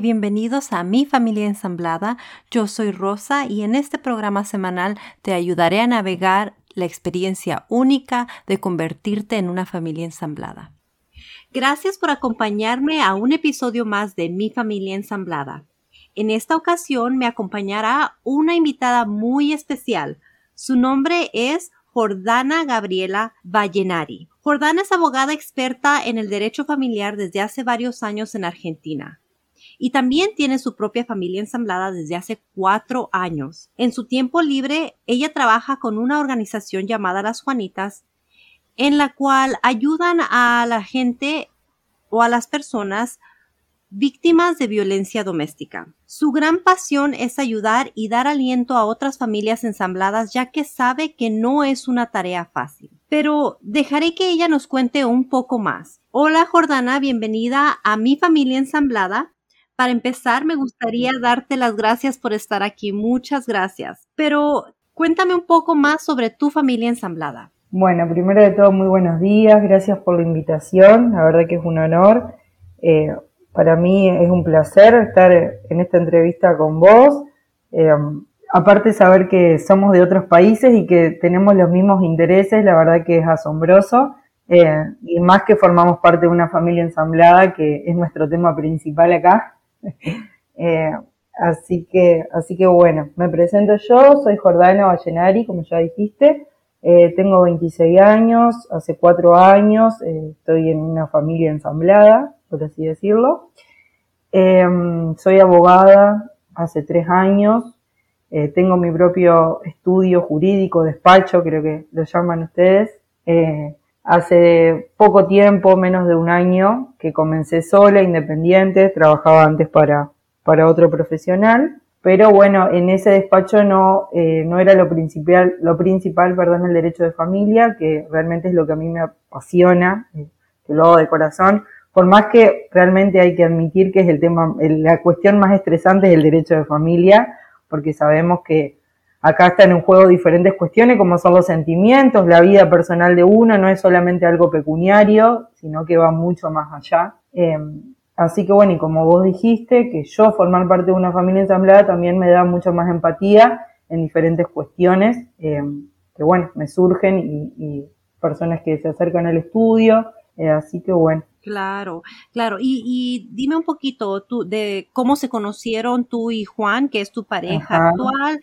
Bienvenidos a Mi Familia Ensamblada. Yo soy Rosa y en este programa semanal te ayudaré a navegar la experiencia única de convertirte en una familia ensamblada. Gracias por acompañarme a un episodio más de Mi Familia Ensamblada. En esta ocasión me acompañará una invitada muy especial. Su nombre es Jordana Gabriela Vallenari. Jordana es abogada experta en el derecho familiar desde hace varios años en Argentina y también tiene su propia familia ensamblada desde hace cuatro años. En su tiempo libre, ella trabaja con una organización llamada Las Juanitas, en la cual ayudan a la gente o a las personas víctimas de violencia doméstica. Su gran pasión es ayudar y dar aliento a otras familias ensambladas ya que sabe que no es una tarea fácil. Pero dejaré que ella nos cuente un poco más. Hola Jordana, bienvenida a mi familia ensamblada. Para empezar, me gustaría darte las gracias por estar aquí. Muchas gracias. Pero cuéntame un poco más sobre tu familia ensamblada. Bueno, primero de todo, muy buenos días. Gracias por la invitación. La verdad que es un honor. Eh, para mí es un placer estar en esta entrevista con vos. Eh, aparte saber que somos de otros países y que tenemos los mismos intereses, la verdad que es asombroso. Eh, y más que formamos parte de una familia ensamblada, que es nuestro tema principal acá. Eh, así que, así que bueno, me presento yo, soy Jordana Vallenari, como ya dijiste, eh, tengo 26 años, hace cuatro años eh, estoy en una familia ensamblada, por así decirlo. Em, soy abogada hace tres años, tengo mi propio estudio jurídico, despacho, creo que lo llaman ustedes. Hace poco tiempo, menos de un año, que comencé sola, independiente, trabajaba antes para, para otro profesional, pero bueno, en ese despacho no, eh, no era lo principal, lo principal, perdón, el derecho de familia, que realmente es lo que a mí me apasiona, eh, que lo hago de corazón, por más que realmente hay que admitir que es el tema, la cuestión más estresante es el derecho de familia, porque sabemos que Acá están en juego diferentes cuestiones como son los sentimientos, la vida personal de uno, no es solamente algo pecuniario, sino que va mucho más allá. Em, así que bueno, y como vos dijiste, que yo formar parte de una familia ensamblada también me da mucho más empatía en diferentes cuestiones em, que bueno, me surgen y, personas que se acercan al estudio, eh, así que bueno. Claro, claro. Y, dime un poquito tú, de cómo se conocieron tú y Juan, que es tu pareja actual,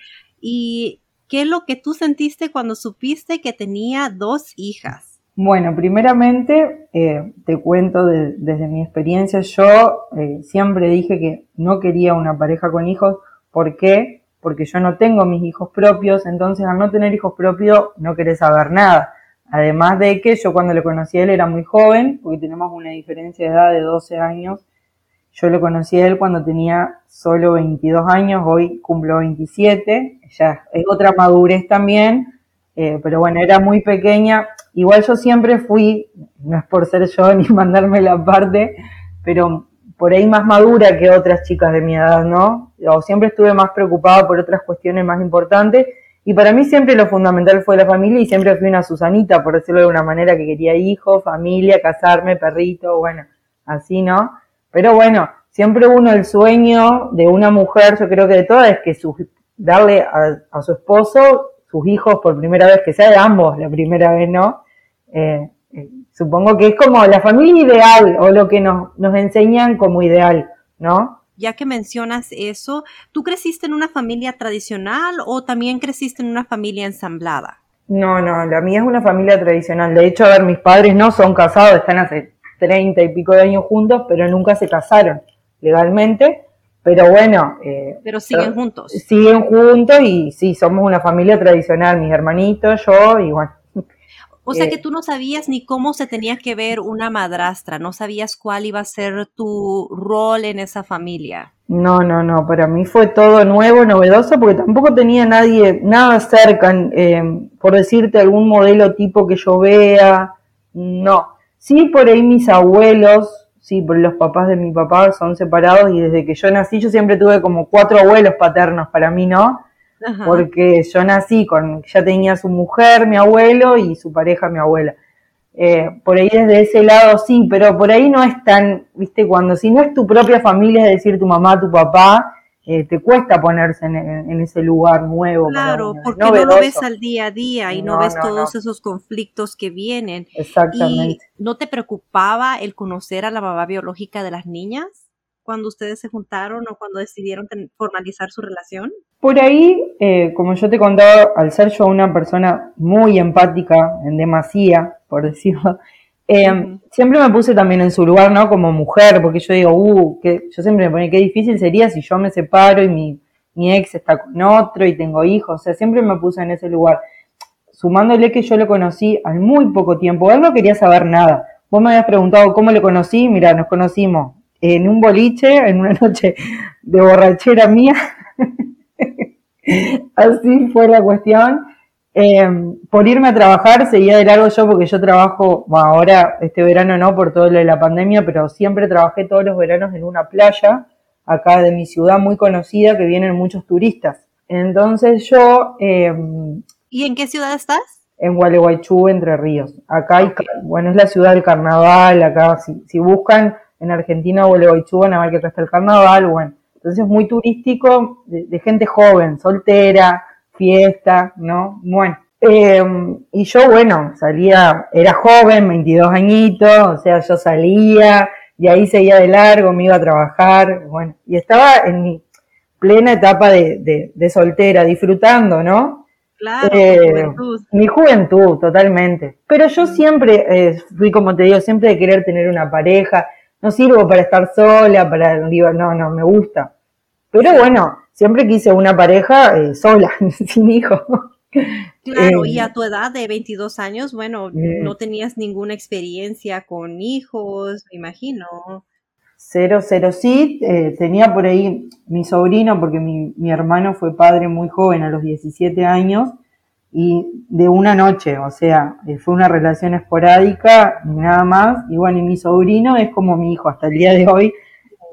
¿Y qué es lo que tú sentiste cuando supiste que tenía dos hijas? Bueno, primeramente eh, te cuento desde mi experiencia, yo eh, siempre dije que no quería una pareja con hijos. ¿Por qué? Porque yo no tengo mis hijos propios, entonces al no tener hijos propios no querés saber nada. Además de que yo cuando le conocí a él era muy joven, porque tenemos una diferencia de edad de 12 años, yo lo conocí a él cuando tenía solo 22 años, hoy cumplo 27, ya es otra madurez también, eh, pero bueno, era muy pequeña. Igual yo siempre fui, no es por ser yo ni mandarme la parte, pero por ahí más madura que otras chicas de mi edad, ¿no? O siempre estuve más preocupada por otras cuestiones más importantes. Y para mí siempre lo fundamental fue la familia y siempre fui una Susanita, por decirlo de una manera, que quería hijos, familia, casarme, perrito, bueno, así, ¿no? Pero bueno, siempre uno el sueño de una mujer, yo creo que de todas, es que su, darle a, su esposo sus hijos por primera vez, que sea de ambos la primera vez, ¿no? Eh, eh, supongo que es como la familia ideal o lo que nos, nos enseñan como ideal, ¿no? Ya que mencionas eso, ¿tú creciste en una familia tradicional o también creciste en una familia ensamblada? No, no, la mía es una familia tradicional. De hecho, a ver, mis padres no son casados, están hace treinta y pico de años juntos, pero nunca se casaron legalmente. Pero bueno. Eh, pero siguen juntos. Siguen juntos y sí, somos una familia tradicional, mis hermanitos, yo y bueno. O sea que eh, tú no sabías ni cómo se tenía que ver una madrastra, no sabías cuál iba a ser tu rol en esa familia. No, no, no, para mí fue todo nuevo, novedoso, porque tampoco tenía nadie, nada cerca, eh, por decirte algún modelo tipo que yo vea, no. Sí, por ahí mis abuelos, sí, por los papás de mi papá son separados y desde que yo nací yo siempre tuve como cuatro abuelos paternos para mí, ¿no? Porque yo nací con, ya tenía su mujer, mi abuelo, y su pareja, mi abuela. Eh, por ahí desde ese lado sí, pero por ahí no es tan, viste, cuando si no es tu propia familia, es decir, tu mamá, tu papá, eh, te cuesta ponerse en, ese lugar nuevo. Claro, porque no lo ves al día a día y no, ves todos esos conflictos que vienen. Exactamente. ¿Y no te preocupaba el conocer a la mamá biológica de las niñas cuando ustedes se juntaron o cuando decidieron formalizar su relación? Por ahí, eh, como yo te contaba, al ser yo una persona muy empática, en demasía, por decirlo, eh, siempre me puse también en su lugar, ¿no? Como mujer, porque yo digo, uh, que yo siempre me ponía, qué difícil sería si yo me separo y mi, mi ex está con otro y tengo hijos, o sea, siempre me puse en ese lugar. Sumándole que yo lo conocí al muy poco tiempo, él no quería saber nada. Vos me habías preguntado cómo le conocí, mira, nos conocimos en un boliche, en una noche de borrachera mía. Así fue la cuestión. Em, por irme a trabajar, seguía de largo yo porque yo trabajo, bueno, ahora este verano no por todo lo de la pandemia, pero siempre trabajé todos los veranos en una playa acá de mi ciudad muy conocida que vienen muchos turistas. Entonces yo... Em, ¿Y en qué ciudad estás? En Gualeguaychú, Entre Ríos. Acá hay, bueno, es la ciudad del carnaval, acá si, si buscan en Argentina Gualeguaychú van a ver que acá está el carnaval, bueno. Entonces es muy turístico de gente joven, soltera, fiesta, ¿no? Bueno. Em, y yo, bueno, salía, era joven, 22 añitos, o sea, yo salía y ahí seguía de largo, me iba a trabajar, bueno, y estaba en mi plena etapa de, de, soltera, disfrutando, ¿no? Claro, eh, juventud. mi juventud, totalmente. Pero yo siempre eh, fui, como te digo, siempre de querer tener una pareja. No sirvo para estar sola, para, digo, no, no, me gusta. Pero bueno, siempre quise una pareja eh, sola, sin hijos. Claro, y eh, a tu edad de 22 años, bueno, no tenías ninguna experiencia con hijos, me imagino. Cero, cero, sí, eh, tenía por ahí mi sobrino, porque mi, mi, hermano fue padre muy joven, a los 17 años, y de una noche, o sea, fue una relación esporádica, nada más, y bueno, y mi sobrino es como mi hijo hasta el día de hoy,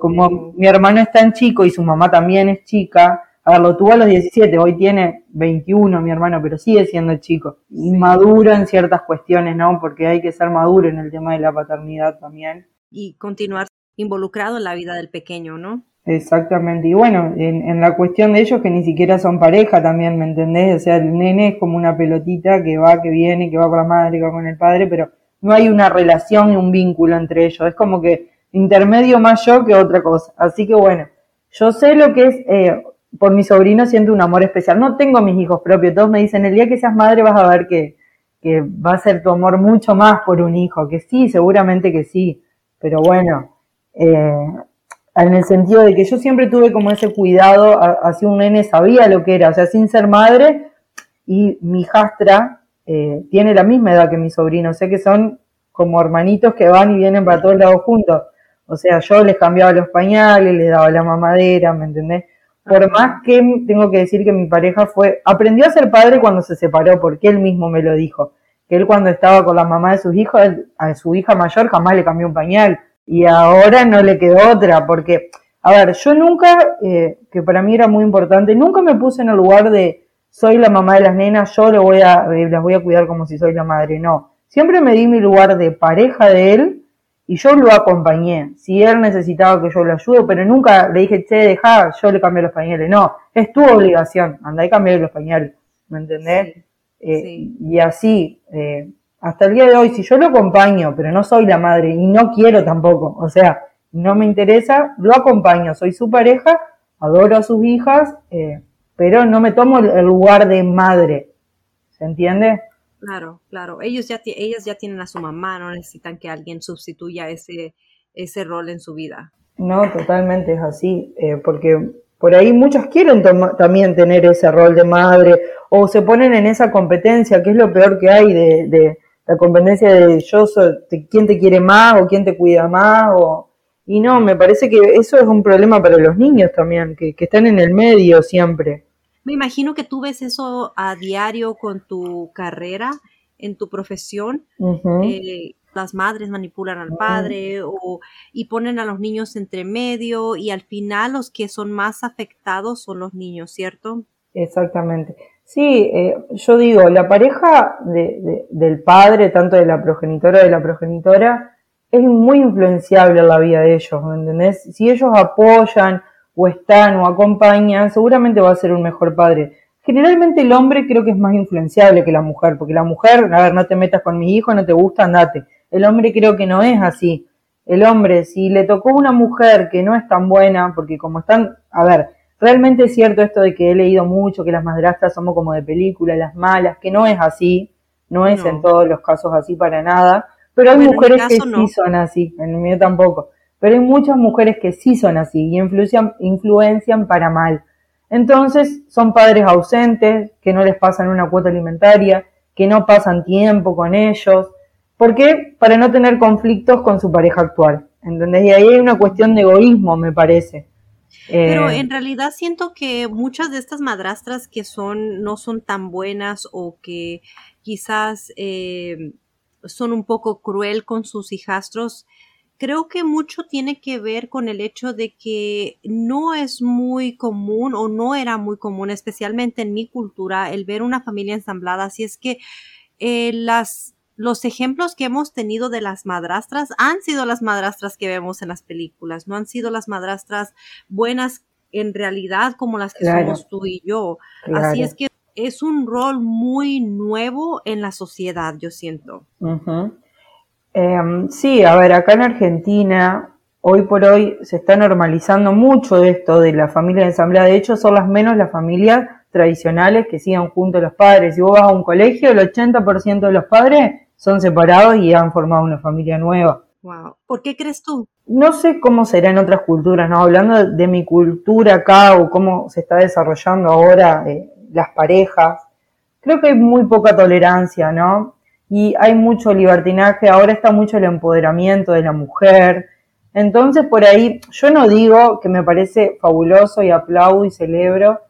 como mi hermano es tan chico y su mamá también es chica, a ver, lo tuvo a los 17, hoy tiene 21 mi hermano, pero sigue siendo chico. Inmaduro en ciertas cuestiones, ¿no? Porque hay que ser maduro en el tema de la paternidad también. Y continuar involucrado en la vida del pequeño, ¿no? Exactamente. Y bueno, en, en la cuestión de ellos que ni siquiera son pareja también, ¿me entendés? O sea, el nene es como una pelotita que va, que viene, que va con la madre, que va con el padre, pero no hay una relación y un vínculo entre ellos. Es como que intermedio más yo que otra cosa. Así que bueno, yo sé lo que es, eh, por mi sobrino siento un amor especial. No tengo mis hijos propios, todos me dicen, el día que seas madre vas a ver que, que va a ser tu amor mucho más por un hijo, que sí, seguramente que sí, pero bueno, eh, en el sentido de que yo siempre tuve como ese cuidado hacia un nene, sabía lo que era, o sea, sin ser madre, y mi hijastra eh, tiene la misma edad que mi sobrino, sé que son como hermanitos que van y vienen para todos lados juntos. O sea, yo les cambiaba los pañales, les daba la mamadera, ¿me entendés? Por más que tengo que decir que mi pareja fue, aprendió a ser padre cuando se separó, porque él mismo me lo dijo. Que él cuando estaba con la mamá de sus hijos, a su hija mayor jamás le cambió un pañal. Y ahora no le quedó otra, porque, a ver, yo nunca, eh, que para mí era muy importante, nunca me puse en el lugar de soy la mamá de las nenas, yo le voy a, eh, las voy a cuidar como si soy la madre. No. Siempre me di mi lugar de pareja de él y yo lo acompañé. Si él necesitaba que yo lo ayude, pero nunca le dije, che, deja, yo le cambié los pañales. No, es tu obligación, anda y cambiar los pañales, ¿me entendés? Eh, y así, eh, hasta el día de hoy, si yo lo acompaño, pero no soy la madre y no quiero tampoco, o sea, no me interesa, lo acompaño, soy su pareja, adoro a sus hijas, eh, pero no me tomo el lugar de madre, ¿se entiende? Claro, claro. Ellos ya, ellas ya tienen a su mamá, no necesitan que alguien sustituya ese, ese rol en su vida. No, totalmente es así, eh, porque por ahí muchos quieren también tener ese rol de madre o se ponen en esa competencia, que es lo peor que hay de, de la competencia de yo soy, quién te quiere más o quién te cuida más o y no, me parece que eso es un problema para los niños también, que están en el medio siempre. Me imagino que tú ves eso a diario con tu carrera, en tu profesión. Eh, las madres manipulan al padre o, y ponen a los niños entre medio y al final los que son más afectados son los niños, ¿cierto? Exactamente. Sí, eh, yo digo, la pareja del padre, tanto de la progenitora o de la progenitora, es muy influenciable en la vida de ellos, ¿me entendés? Si ellos apoyan o están o acompañan, seguramente va a ser un mejor padre. Generalmente el hombre creo que es más influenciable que la mujer, porque la mujer, a ver, no te metas con mi hijo, no te gusta, andate. El hombre creo que no es así. El hombre, si le tocó una mujer que no es tan buena, porque como están, a ver, realmente es cierto esto de que he leído mucho, que las madrastras somos como de película, las malas, que no es así, no es en todos los casos así para nada, pero hay mujeres que sí son así, en el mío tampoco, pero hay muchas mujeres que sí son así y influencian, influencian para mal. Entonces son padres ausentes, que no les pasan una cuota alimentaria, que no pasan tiempo con ellos. ¿Por qué? Para no tener conflictos con su pareja actual. ¿Entendés? Y ahí hay una cuestión de egoísmo, me parece. Pero eh, en realidad siento que muchas de estas madrastras que son, no son tan buenas o que quizás eh, son un poco cruel con sus hijastros, creo que mucho tiene que ver con el hecho de que no es muy común o no era muy común, especialmente en mi cultura, el ver una familia ensamblada. Así es que eh, las, los ejemplos que hemos tenido de las madrastras han sido las madrastras que vemos en las películas, no han sido las madrastras buenas en realidad como las que somos tú y yo. Así es que es un rol muy nuevo en la sociedad, yo siento. Em, sí, a ver, acá en Argentina, hoy por hoy se está normalizando mucho esto de la familia ensamblada. De hecho, son las menos las familias tradicionales que sigan juntos los padres. Si vos vas a un colegio, el 80% de los padres son separados y han formado una familia nueva. Wow. ¿Por qué crees tú? No sé cómo será en otras culturas, ¿no? Hablando de, mi cultura acá o cómo se está desarrollando ahora eh, las parejas, creo que hay muy poca tolerancia, ¿no? Y hay mucho libertinaje, ahora está mucho el empoderamiento de la mujer. Entonces, por ahí, yo no digo que me parece fabuloso y aplaudo y celebro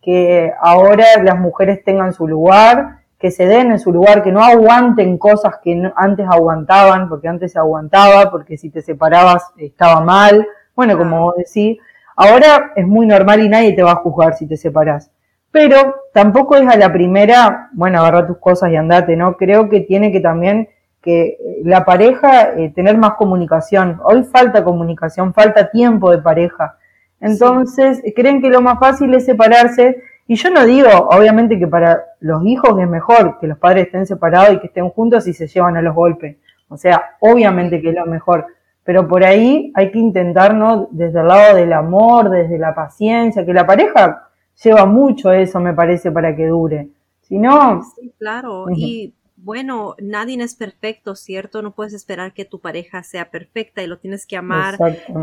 que ahora las mujeres tengan su lugar, que se den en su lugar, que no aguanten cosas que antes aguantaban, porque antes se aguantaba, porque si te separabas estaba mal. Bueno, como vos decís, ahora es muy normal y nadie te va a juzgar si te separás. Pero tampoco es a la primera, bueno, agarra tus cosas y andate, ¿no? Creo que tiene que también que la pareja eh, tener más comunicación. Hoy falta comunicación, falta tiempo de pareja. Entonces, creen que lo más fácil es separarse. Y yo no digo, obviamente, que para los hijos es mejor que los padres estén separados y que estén juntos y se llevan a los golpes. O sea, obviamente que es lo mejor. Pero por ahí hay que intentar, ¿no? Desde el lado del amor, desde la paciencia, que la pareja lleva mucho eso, me parece, para que dure. Si no... Sí, claro. Y bueno, nadie es perfecto, ¿cierto? No puedes esperar que tu pareja sea perfecta y lo tienes que amar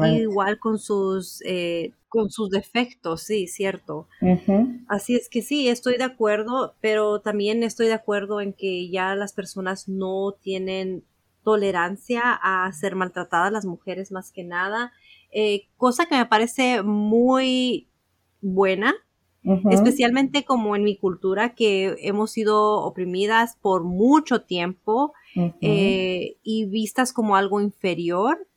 igual con sus, eh, con sus defectos, sí, cierto. Así es que sí, estoy de acuerdo, pero también estoy de acuerdo en que ya las personas no tienen tolerancia a ser maltratadas, las mujeres más que nada, eh, cosa que me parece muy buena especialmente como en mi cultura que hemos sido oprimidas por mucho tiempo eh, y vistas como algo inferior.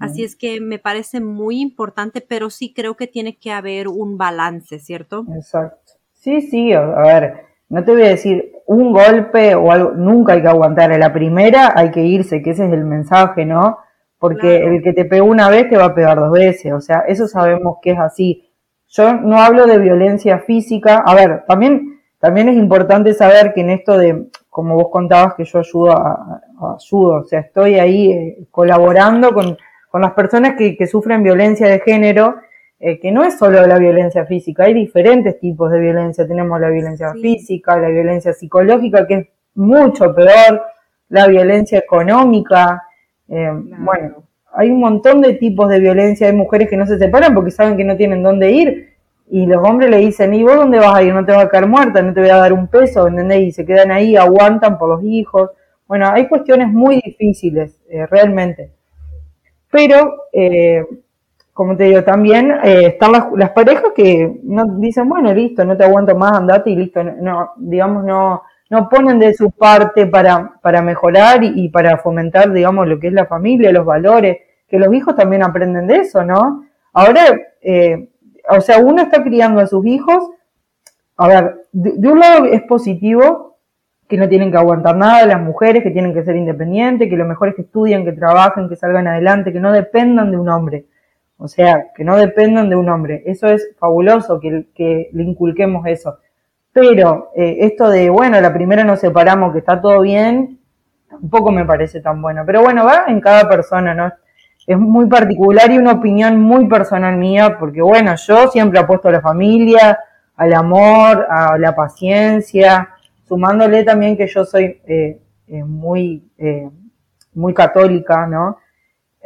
Así es que me parece muy importante, pero sí creo que tiene que haber un balance, ¿cierto? Exacto. Sí, sí, a, ver, no te voy a decir un golpe o algo, nunca hay que aguantar. A la primera hay que irse, que ese es el mensaje, ¿no? Porque el que te pegó una vez te va a pegar dos veces, o sea, eso sabemos que es así. Yo no hablo de violencia física. A ver, también, también es importante saber que en esto de, como vos contabas, que yo ayudo a, ayudo, o sea, estoy ahí eh, colaborando con, con, las personas que, que, sufren violencia de género, eh, que no es solo la violencia física, hay diferentes tipos de violencia. Tenemos la violencia física, la violencia psicológica, que es mucho peor, la violencia económica, eh, bueno, hay un montón de tipos de violencia, hay mujeres que no se separan porque saben que no tienen dónde ir y los hombres le dicen, ¿y vos dónde vas a ir? No te vas a quedar muerta, no te voy a dar un peso, ¿entendés? Y se quedan ahí, aguantan por los hijos. Bueno, hay cuestiones muy difíciles, eh, realmente. Pero, eh, como te digo, también eh, están las, las, parejas que no dicen, bueno, listo, no te aguanto más, andate y listo. No, digamos, no, no ponen de su parte para, para mejorar y, para fomentar, digamos, lo que es la familia, los valores que los hijos también aprenden de eso, ¿no? Ahora, eh, o sea, uno está criando a sus hijos a ver, de, un lado es positivo que no tienen que aguantar nada las mujeres, que tienen que ser independientes, que lo mejor es que estudien, que trabajen, que salgan adelante, que no dependan de un hombre. O sea, que no dependan de un hombre. Eso es fabuloso que, que le inculquemos eso. Pero eh, esto de, bueno, la primera nos separamos, que está todo bien, tampoco me parece tan bueno. Pero bueno, va en cada persona, ¿no? Es muy particular y una opinión muy personal mía, porque bueno, yo siempre apuesto a la familia, al amor, a la paciencia, sumándole también que yo soy eh, eh, muy, muy católica, ¿no?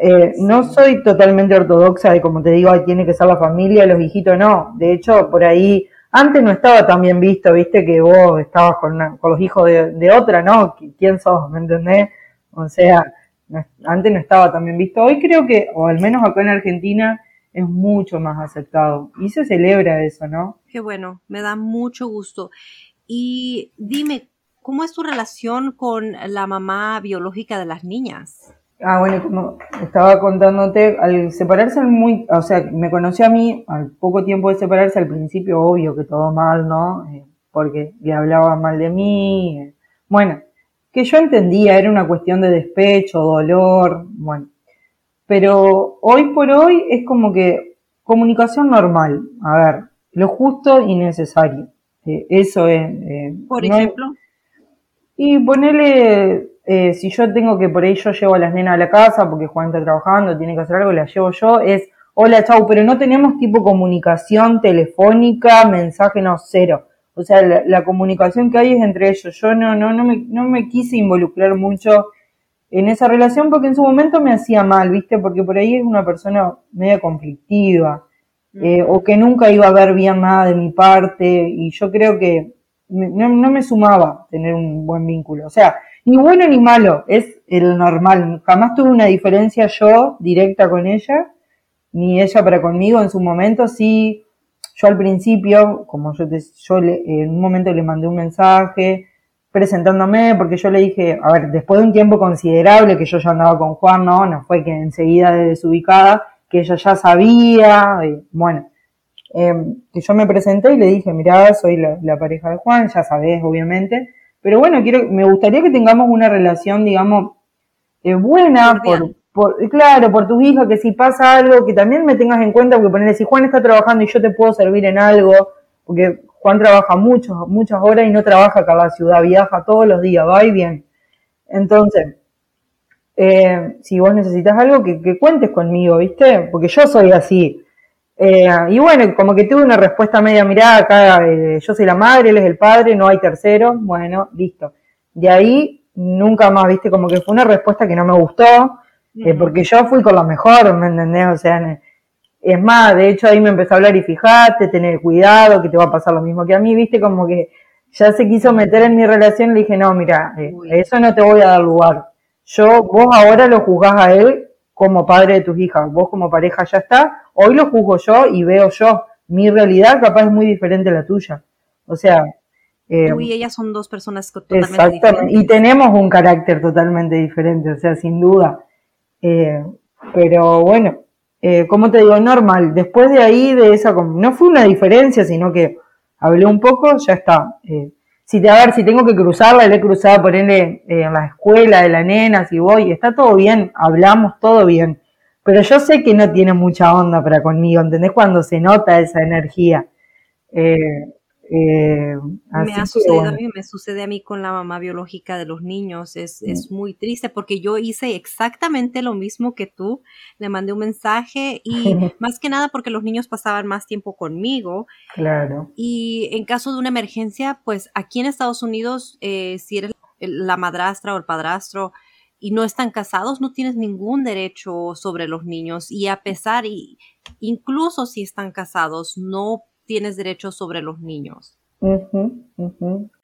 Eh, no soy totalmente ortodoxa de como te digo, tiene que ser la familia, los hijitos, no. De hecho, por ahí, antes no estaba tan bien visto, viste, que vos estabas con, los hijos de, otra, ¿no? ¿Quién sos? ¿Me entendés? O sea, antes no estaba tan bien visto. Hoy creo que, o al menos acá en Argentina, es mucho más aceptado. Y se celebra eso, ¿no? Qué bueno, me da mucho gusto. Y dime, ¿cómo es tu relación con la mamá biológica de las niñas? Ah, bueno, como estaba contándote, al separarse muy, o sea, me conoció a mí al poco tiempo de separarse, al principio obvio que todo mal, ¿no? Eh, porque le hablaba mal de mí. Eh. Bueno, que yo entendía, era una cuestión de despecho, dolor, bueno. Pero hoy por hoy es como que comunicación normal, a ver, lo justo y necesario. Eh, eso es. por ejemplo. y ponerle eh, si yo tengo que por ahí yo llevo a las nenas a la casa porque Juan está trabajando, tiene que hacer algo, la llevo yo, es hola, chau, pero no tenemos tipo comunicación telefónica, mensaje, no, cero. O sea, la, comunicación que hay es entre ellos. Yo no, no, no me, no me quise involucrar mucho en esa relación porque en su momento me hacía mal, ¿viste? Porque por ahí es una persona media conflictiva, eh, o que nunca iba a ver bien nada de mi parte, y yo creo que no, no me sumaba tener un buen vínculo. O sea, ni bueno ni malo, es el normal. Jamás tuve una diferencia yo directa con ella, ni ella para conmigo en su momento. Sí, yo al principio, como yo, te, yo le, en un momento le mandé un mensaje presentándome, porque yo le dije, a ver, después de un tiempo considerable que yo ya andaba con Juan, no, no fue que enseguida de desubicada, que ella ya sabía, bueno, em, que yo me presenté y le dije, mirá, soy la, la pareja de Juan, ya sabés, obviamente, pero bueno, quiero, me gustaría que tengamos una relación, digamos, eh, buena, por, por, claro, por tus hijas, que si pasa algo, que también me tengas en cuenta, porque ponerle, si Juan está trabajando y yo te puedo servir en algo, porque Juan trabaja muchos, muchas horas y no trabaja acá en la ciudad, viaja todos los días, va y bien. Entonces, eh, si vos necesitas algo, que, que cuentes conmigo, ¿viste? Porque yo soy así. Eh, y bueno, como que tuve una respuesta media, mirá, acá eh, yo soy la madre, él es el padre, no hay tercero, bueno, listo. De ahí nunca más, viste, como que fue una respuesta que no me gustó, eh, porque yo fui con lo mejor, ¿me entendés? O sea, es más, de hecho ahí me empezó a hablar y fijate, tener cuidado, que te va a pasar lo mismo que a mí, viste, como que ya se quiso meter en mi relación le dije, no, mira, eso no te voy a dar lugar. Yo, vos ahora lo juzgás a él como padre de tus hijas, vos como pareja ya está, hoy lo juzgo yo y veo yo, mi realidad capaz es muy diferente a la tuya. O sea... Eh, Tú y ella son dos personas totalmente exactamente, Y tenemos un carácter totalmente diferente, o sea, sin duda. Eh, pero bueno, eh, como te digo, normal. Después de ahí, de esa, no fue una diferencia, sino que hablé un poco, ya está. Eh, si a ver, si tengo que cruzarla, le he cruzado, ponerle eh, en la escuela de la nena, si voy, está todo bien, hablamos todo bien. Pero yo sé que no tiene mucha onda para conmigo, ¿entendés? Cuando se nota esa energía. Eh, eh, me ha sucedido a mí, me sucede a mí con la mamá biológica de los niños. Es, es, muy triste porque yo hice exactamente lo mismo que tú. Le mandé un mensaje y más que nada porque los niños pasaban más tiempo conmigo. Claro. Y en caso de una emergencia, pues aquí en Estados Unidos, eh, si eres la madrastra o el padrastro y no están casados, no tienes ningún derecho sobre los niños. Y a pesar, y incluso si están casados, no tienes derechos sobre los niños.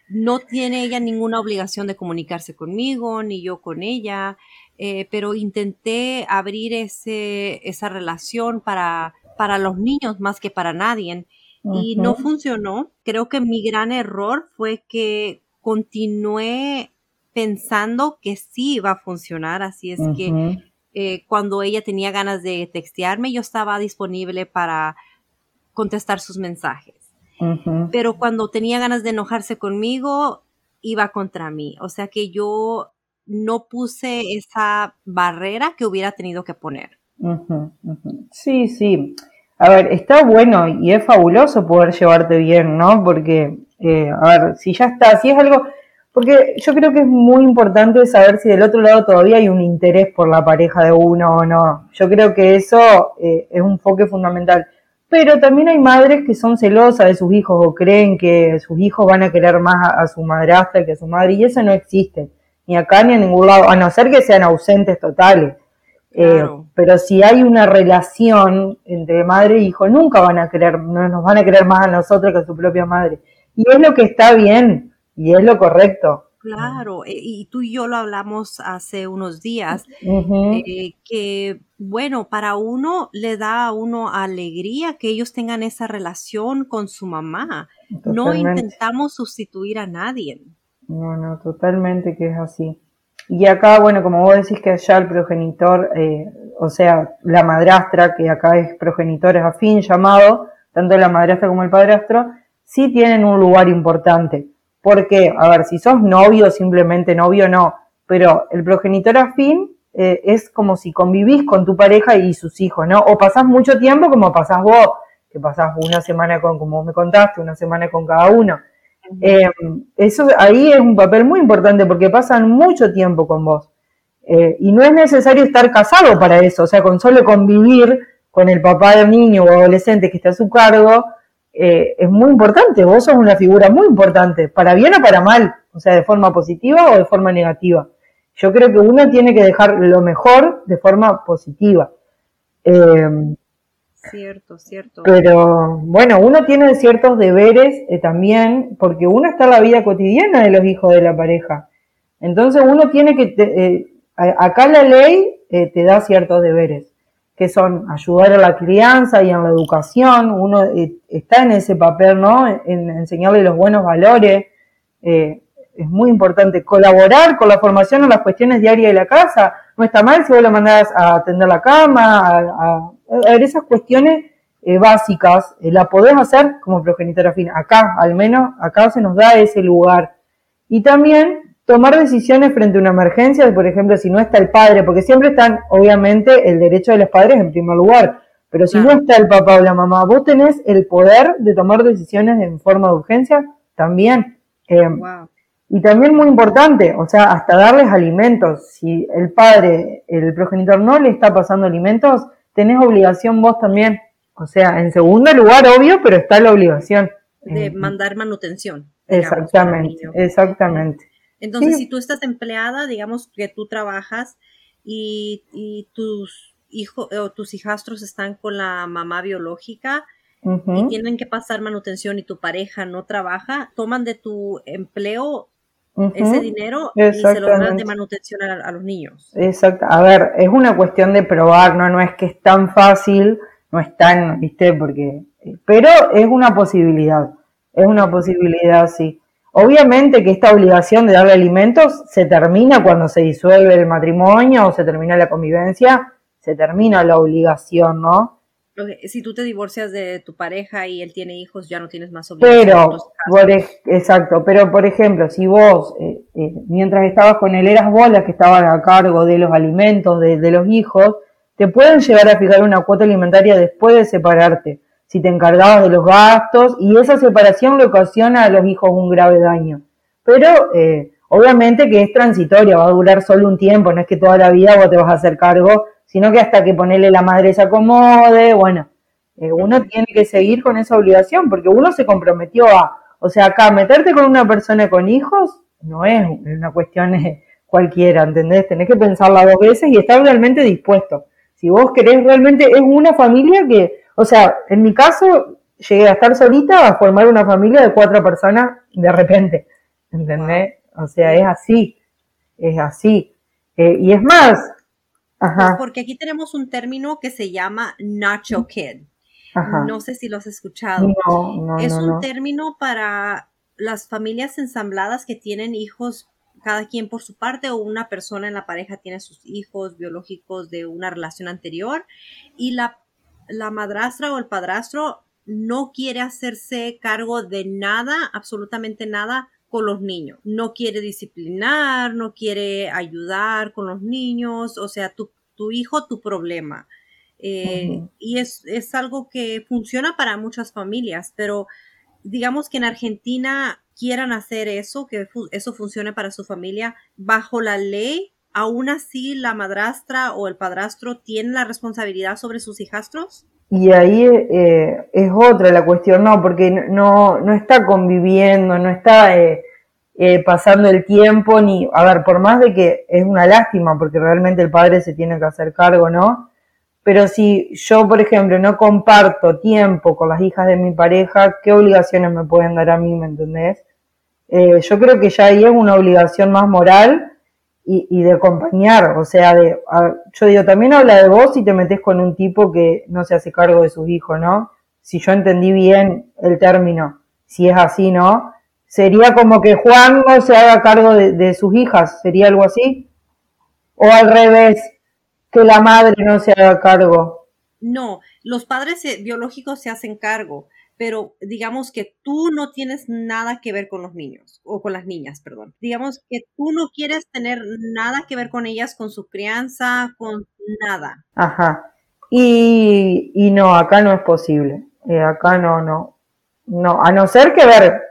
No tiene ella ninguna obligación de comunicarse conmigo, ni yo con ella, eh, pero intenté abrir ese, esa relación para, para los niños más que para nadie y no funcionó. Creo que mi gran error fue que continué pensando que sí iba a funcionar, así es que eh, cuando ella tenía ganas de textearme, yo estaba disponible para contestar sus mensajes. pero cuando tenía ganas de enojarse conmigo, iba contra mí. O sea que yo no puse esa barrera que hubiera tenido que poner. Sí, sí. A ver, está bueno y es fabuloso poder llevarte bien, ¿no? Porque, eh, a ver, si ya está, si es algo, porque yo creo que es muy importante saber si del otro lado todavía hay un interés por la pareja de uno o no. Yo creo que eso eh, es un foque fundamental. Pero también hay madres que son celosas de sus hijos o creen que sus hijos van a querer más a, su madrastra que a su madre y eso no existe, ni acá ni en ningún lado, a no ser que sean ausentes totales. Eh, pero si hay una relación entre madre e hijo, nunca van a querer, no nos van a querer más a nosotros que a su propia madre. Y es lo que está bien y es lo correcto. Claro, e, y tú y yo lo hablamos hace unos días, eh, que bueno, para uno le da a uno alegría que ellos tengan esa relación con su mamá. No intentamos sustituir a nadie. No, no, totalmente que es así. Y acá, bueno, como vos decís que allá el progenitor, eh, o sea, la madrastra, que acá es progenitor, es afín llamado, tanto la madrastra como el padrastro, sí tienen un lugar importante. Porque, a ver, si sos novio, simplemente novio, no. Pero el progenitor afín eh, es como si convivís con tu pareja y sus hijos, ¿no? O pasás mucho tiempo como pasás vos, que pasás una semana con, como me contaste, una semana con cada uno. Eh, eso ahí es un papel muy importante porque pasan mucho tiempo con vos. Eh, y no es necesario estar casado para eso, o sea, con solo convivir con el papá del niño o adolescente que está a su cargo, eh, es muy importante. Vos sos una figura muy importante, para bien o para mal, o sea, de forma positiva o de forma negativa. Yo creo que uno tiene que dejar lo mejor de forma positiva. Cierto, cierto. Pero bueno, uno tiene ciertos deberes eh, también, porque uno está en la vida cotidiana de los hijos de la pareja. Entonces uno tiene que, eh, acá la ley eh, te da ciertos deberes, que son ayudar a la crianza y en la educación, uno está en ese papel, ¿no? En enseñarle los buenos valores. es muy importante colaborar con la formación en las cuestiones diarias de la casa. No está mal si vos lo mandás a atender la cama, a esas cuestiones eh, básicas eh, la podés hacer como progenitora fin. Acá, al menos, acá se nos da ese lugar. Y también tomar decisiones frente a una emergencia, por ejemplo, si no está el padre, porque siempre están, obviamente, el derecho de los padres en primer lugar, pero si no está el papá o la mamá, vos tenés el poder de tomar decisiones en forma de urgencia también. Eh, y también muy importante, o sea, hasta darles alimentos. Si el padre, el progenitor no le está pasando alimentos, tenés obligación vos también. O sea, en segundo lugar, obvio, pero está la obligación. De eh, mandar manutención. exactamente, exactamente. Entonces, si tú estás empleada, digamos que tú trabajas y, tus hijos o tus hijastros están con la mamá biológica y tienen que pasar manutención y tu pareja no trabaja, toman de tu empleo ese dinero y se lo dan de manutención a, los niños. Exacto. A ver, es una cuestión de probar, no, no es que es tan fácil, no es tan, viste, porque, pero es una posibilidad, es una posibilidad, sí. Obviamente que esta obligación de darle alimentos se termina cuando se disuelve el matrimonio o se termina la convivencia, se termina la obligación, ¿no? si tú te divorcias de tu pareja y él tiene hijos, ya no tienes más obligación. Pero, exacto, pero por ejemplo, si vos, eh, eh, mientras estabas con él, eras vos la que estabas a cargo de los alimentos de, de, los hijos, te pueden llegar a fijar una cuota alimentaria después de separarte, si te encargabas de los gastos, y esa separación le ocasiona a los hijos un grave daño. Pero, eh, obviamente que es transitoria, va a durar solo un tiempo, no es que toda la vida vos te vas a hacer cargo sino que hasta que ponerle la madre se acomode, bueno, eh, uno tiene que seguir con esa obligación, porque uno se comprometió a, o sea, acá meterte con una persona con hijos no es una cuestión cualquiera, ¿entendés? Tenés que pensarla dos veces y estar realmente dispuesto. Si vos querés realmente, es una familia que, o sea, en mi caso, llegué a estar solita a formar una familia de cuatro personas de repente, ¿entendés? O sea, es así, es así. Eh, y es más, porque aquí tenemos un término que se llama Nacho Kid. No sé si lo has escuchado. es un término para las familias ensambladas que tienen hijos cada quien por su parte o una persona en la pareja tiene sus hijos biológicos de una relación anterior y la, la madrastra o el padrastro no quiere hacerse cargo de nada, absolutamente nada con los niños. No quiere disciplinar, no quiere ayudar con los niños, o sea, tu, tu hijo, tu problema. Eh, y es, es algo que funciona para muchas familias, pero digamos que en Argentina quieran hacer eso, que eso funcione para su familia, bajo la ley, aún así la madrastra o el padrastro tienen la responsabilidad sobre sus hijastros? Y ahí eh, es otra la cuestión, no, porque no, no está conviviendo, no está eh, eh, pasando el tiempo, ni, a ver, por más de que es una lástima, porque realmente el padre se tiene que hacer cargo, ¿no? Pero si yo, por ejemplo, no comparto tiempo con las hijas de mi pareja, ¿qué obligaciones me pueden dar a mí, me entendés? yo creo que ya ahí es una obligación más moral y, de acompañar, o sea, de, yo digo, también habla de vos si te metes con un tipo que no se hace cargo de sus hijos, ¿no? Si yo entendí bien el término, si es así, ¿no? Sería como que Juan no se haga cargo de, sus hijas, ¿sería algo así? O al revés, que la madre no se haga cargo. No, los padres eh, biológicos se hacen cargo pero digamos que tú no tienes nada que ver con los niños o con las niñas, perdón. Digamos que tú no quieres tener nada que ver con ellas, con su crianza, con nada. Ajá. Y, y no, acá no es posible. Eh, acá no, no. No, a no ser que ver,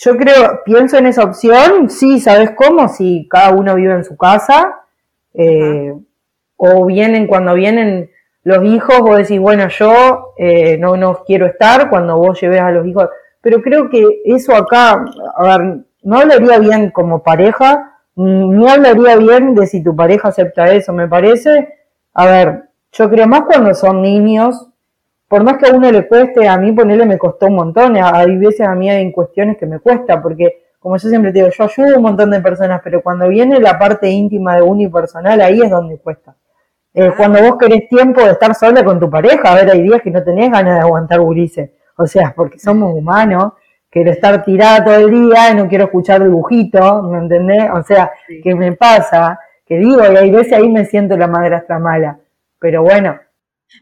yo creo, pienso en esa opción, sí, ¿sabes cómo? Si cada uno vive en su casa, eh, o vienen cuando vienen los hijos, vos decís, bueno, yo eh, no, no quiero estar cuando vos lleves a los hijos, pero creo que eso acá, a ver, no hablaría bien como pareja, ni hablaría bien de si tu pareja acepta eso, me parece, a ver, yo creo más cuando son niños, por más que a uno le cueste, a mí ponerle me costó un montón, hay veces a mí hay cuestiones que me cuesta, porque como yo siempre te digo, yo ayudo a un montón de personas, pero cuando viene la parte íntima de unipersonal, ahí es donde cuesta. Eh, cuando vos querés tiempo de estar sola con tu pareja, a ver, hay días que no tenés ganas de aguantar gurises. O sea, porque somos humanos, quiero estar tirada todo el día y no quiero escuchar dibujito, ¿me entendés? O sea, ¿qué me pasa? Que digo, y hay veces ahí me siento la madrastra mala. Pero bueno.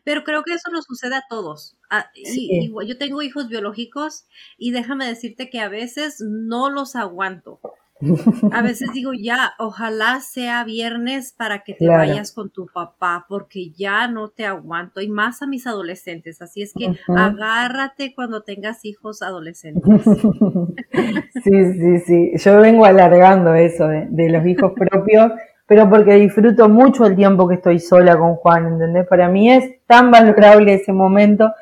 Pero creo que eso nos sucede a todos. Ah, yo tengo hijos biológicos y déjame decirte que a veces no los aguanto. A veces digo, ya, ojalá sea viernes para que te vayas con tu papá, porque ya no te aguanto, y más a mis adolescentes. Así es que agárrate cuando tengas hijos adolescentes. Sí, sí, sí. Yo vengo alargando eso de, de los hijos propios, pero porque disfruto mucho el tiempo que estoy sola con Juan, ¿entendés? Para mí es tan valorable ese momento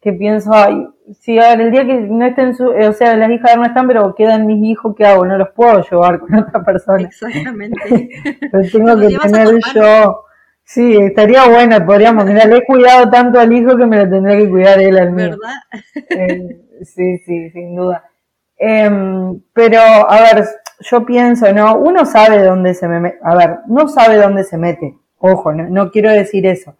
que pienso, ay, si ver, el día que no estén, su, eh, o sea, las hijas no están, pero quedan mis hijos, ¿qué hago? No los puedo llevar con otra persona. Exactamente. los tengo que tener yo. Sí, estaría bueno, podríamos, mira, le he cuidado tanto al hijo que me lo tendría que cuidar él al mío. ¿Verdad? Eh, sí, sí, sin duda. Em, pero, a ver, yo pienso, ¿no? Uno sabe dónde se me mete, a ver, no sabe dónde se mete, ojo, no, no quiero decir eso,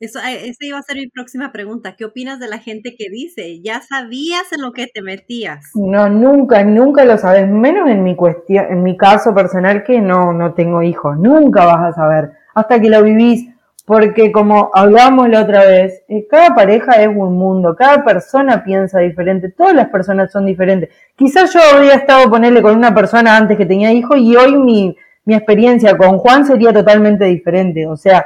eso, eh, esa iba a ser mi próxima pregunta. ¿Qué opinas de la gente que dice, ya sabías en lo que te metías? No, nunca, nunca lo sabes, menos en mi cuestión, en mi caso personal que no, no tengo hijos. Nunca vas a saber hasta que lo vivís, porque como hablamos la otra vez, eh, cada pareja es un mundo, cada persona piensa diferente, todas las personas son diferentes. Quizás yo habría estado ponerle con una persona antes que tenía hijos y hoy mi, mi experiencia con Juan sería totalmente diferente. O sea,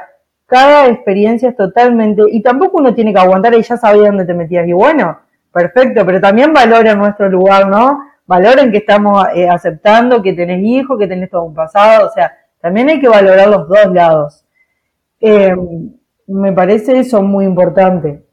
cada experiencia es totalmente, y tampoco uno tiene que aguantar y ya sabía dónde te metías. Y bueno, perfecto, pero también valora nuestro lugar, ¿no? Valoren que estamos eh, aceptando, que tenés hijos, que tenés todo un pasado, o sea, también hay que valorar los dos lados. Em, me parece eso muy importante.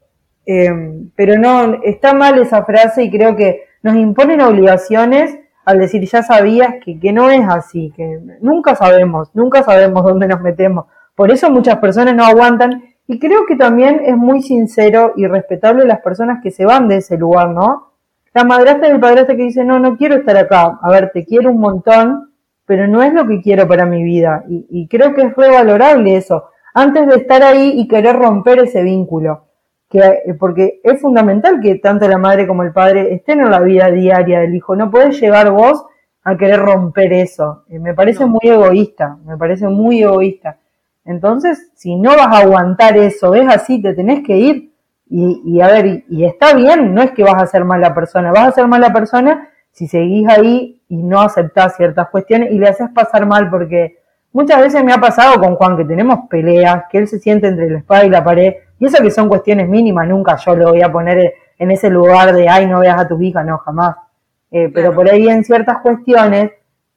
Em, pero no, está mal esa frase y creo que nos imponen obligaciones al decir ya sabías que, que no es así, que nunca sabemos, nunca sabemos dónde nos metemos. Por eso muchas personas no aguantan y creo que también es muy sincero y respetable las personas que se van de ese lugar, ¿no? La madrastra y el padrastro que dice, no, no quiero estar acá, a ver, te quiero un montón, pero no es lo que quiero para mi vida. Y, creo que es revalorable eso, antes de estar ahí y querer romper ese vínculo. Que, eh, porque es fundamental que tanto la madre como el padre estén en la vida diaria del hijo. No puedes llegar vos a querer romper eso. Eh, me parece muy egoísta, me parece muy egoísta. Entonces, si no vas a aguantar eso, es así, te tenés que ir Y, a ver, y, está bien, no es que vas a ser mala persona, vas a ser mala persona si seguís ahí y no aceptás ciertas cuestiones y le haces pasar mal, porque muchas veces me ha pasado con Juan que tenemos peleas, que él se siente entre la espada y la pared, y eso que son cuestiones mínimas, nunca yo lo voy a poner en ese lugar de, ay, no veas a tus hijas, no, jamás. Eh, pero por ahí en ciertas cuestiones,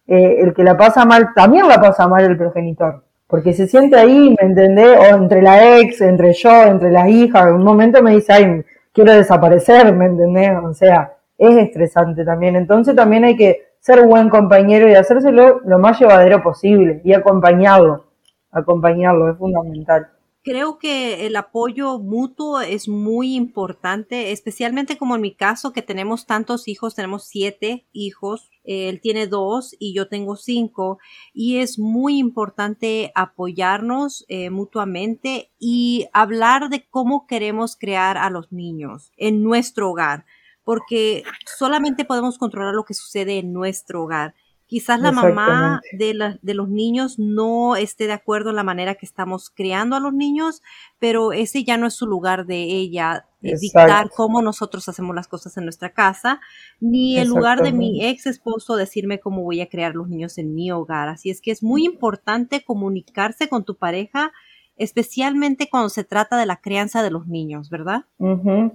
eh, el que la pasa mal, también la pasa mal el progenitor. Porque se siente ahí, ¿me entendés? O entre la ex, entre yo, entre las hijas, en un momento me dice, ay, quiero desaparecer, ¿me entendés? O sea, es estresante también. Entonces también hay que ser buen compañero y hacérselo lo más llevadero posible y acompañado. Acompañarlo es fundamental. Creo que el apoyo mutuo es muy importante, especialmente como en mi caso que tenemos tantos hijos, tenemos siete hijos, él tiene dos y yo tengo cinco y es muy importante apoyarnos eh, mutuamente y hablar de cómo queremos crear a los niños en nuestro hogar, porque solamente podemos controlar lo que sucede en nuestro hogar Quizás la mamá de, de los niños no esté de acuerdo en la manera que estamos creando a los niños, pero ese ya no es su lugar de ella dictar cómo nosotros hacemos las cosas en nuestra casa, ni el lugar de mi ex esposo decirme cómo voy a crear los niños en mi hogar. Así es que es muy importante comunicarse con tu pareja, especialmente cuando se trata de la crianza de los niños, ¿verdad?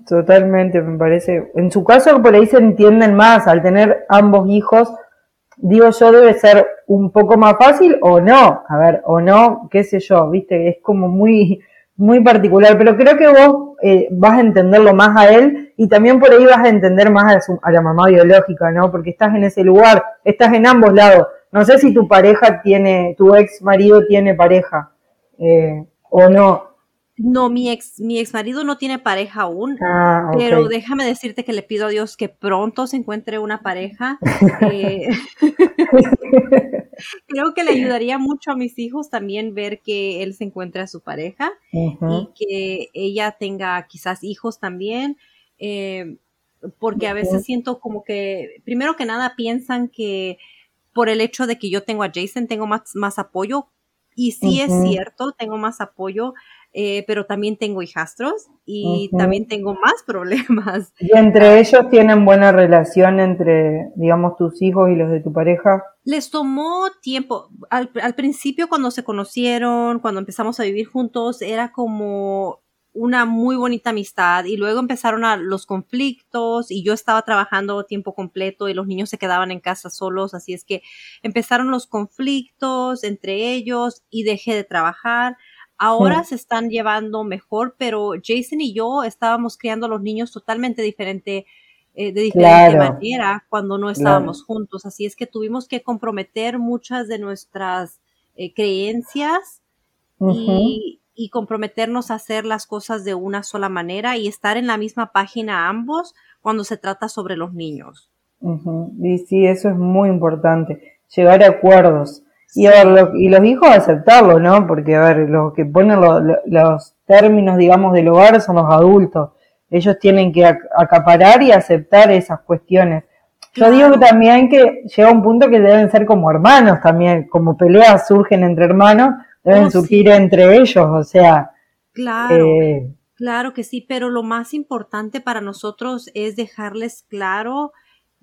totalmente, me parece. En su caso, por ahí se entienden más al tener ambos hijos digo yo, debe ser un poco más fácil o no, a ver, o no, qué sé yo, viste, es como muy, muy particular, pero creo que vos eh, vas a entenderlo más a él y también por ahí vas a entender más a, la mamá biológica, ¿no? Porque estás en ese lugar, estás en ambos lados. No sé si tu pareja tiene, tu ex marido tiene pareja eh, o no, no, mi ex, mi ex marido no tiene pareja aún, ah, pero déjame decirte que le pido a Dios que pronto se encuentre una pareja. Eh, creo que le ayudaría mucho a mis hijos también ver que él se encuentre a su pareja y que ella tenga quizás hijos también. Eh, porque a veces siento como que, primero que nada, piensan que por el hecho de que yo tengo a Jason, tengo más, más apoyo. Y sí es cierto, tengo más apoyo, eh, pero también tengo hijastros y también tengo más problemas. ¿Y entre ellos tienen buena relación entre, digamos, tus hijos y los de tu pareja? Les tomó tiempo. Al, al principio, cuando se conocieron, cuando empezamos a vivir juntos, era como una muy bonita amistad y luego empezaron a los conflictos y yo estaba trabajando tiempo completo y los niños se quedaban en casa solos, así es que empezaron los conflictos entre ellos y dejé de trabajar. Ahora se están llevando mejor, pero Jason y yo estábamos criando a los niños totalmente diferente, eh, de diferente manera cuando no estábamos juntos. Así es que tuvimos que comprometer muchas de nuestras eh, creencias y, comprometernos a hacer las cosas de una sola manera y estar en la misma página ambos cuando se trata sobre los niños. Y sí, eso es muy importante, llegar a acuerdos. Y, a ver, y los hijos aceptarlo, ¿no? Porque, a ver, los que ponen los términos, digamos, del hogar son los adultos. Ellos tienen que acaparar y aceptar esas cuestiones. Yo digo también que llega un punto que deben ser como hermanos también, como peleas surgen entre hermanos, deben oh, surgir entre ellos, o sea. Claro. Eh, claro que sí, pero lo más importante para nosotros es dejarles claro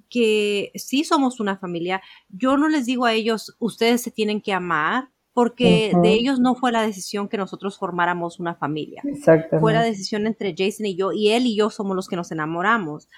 que sí somos una familia. Yo no les digo a ellos, ustedes se tienen que amar, porque de ellos no fue la decisión que nosotros formáramos una familia. Fue la decisión entre Jason y yo, y él y yo somos los que nos enamoramos.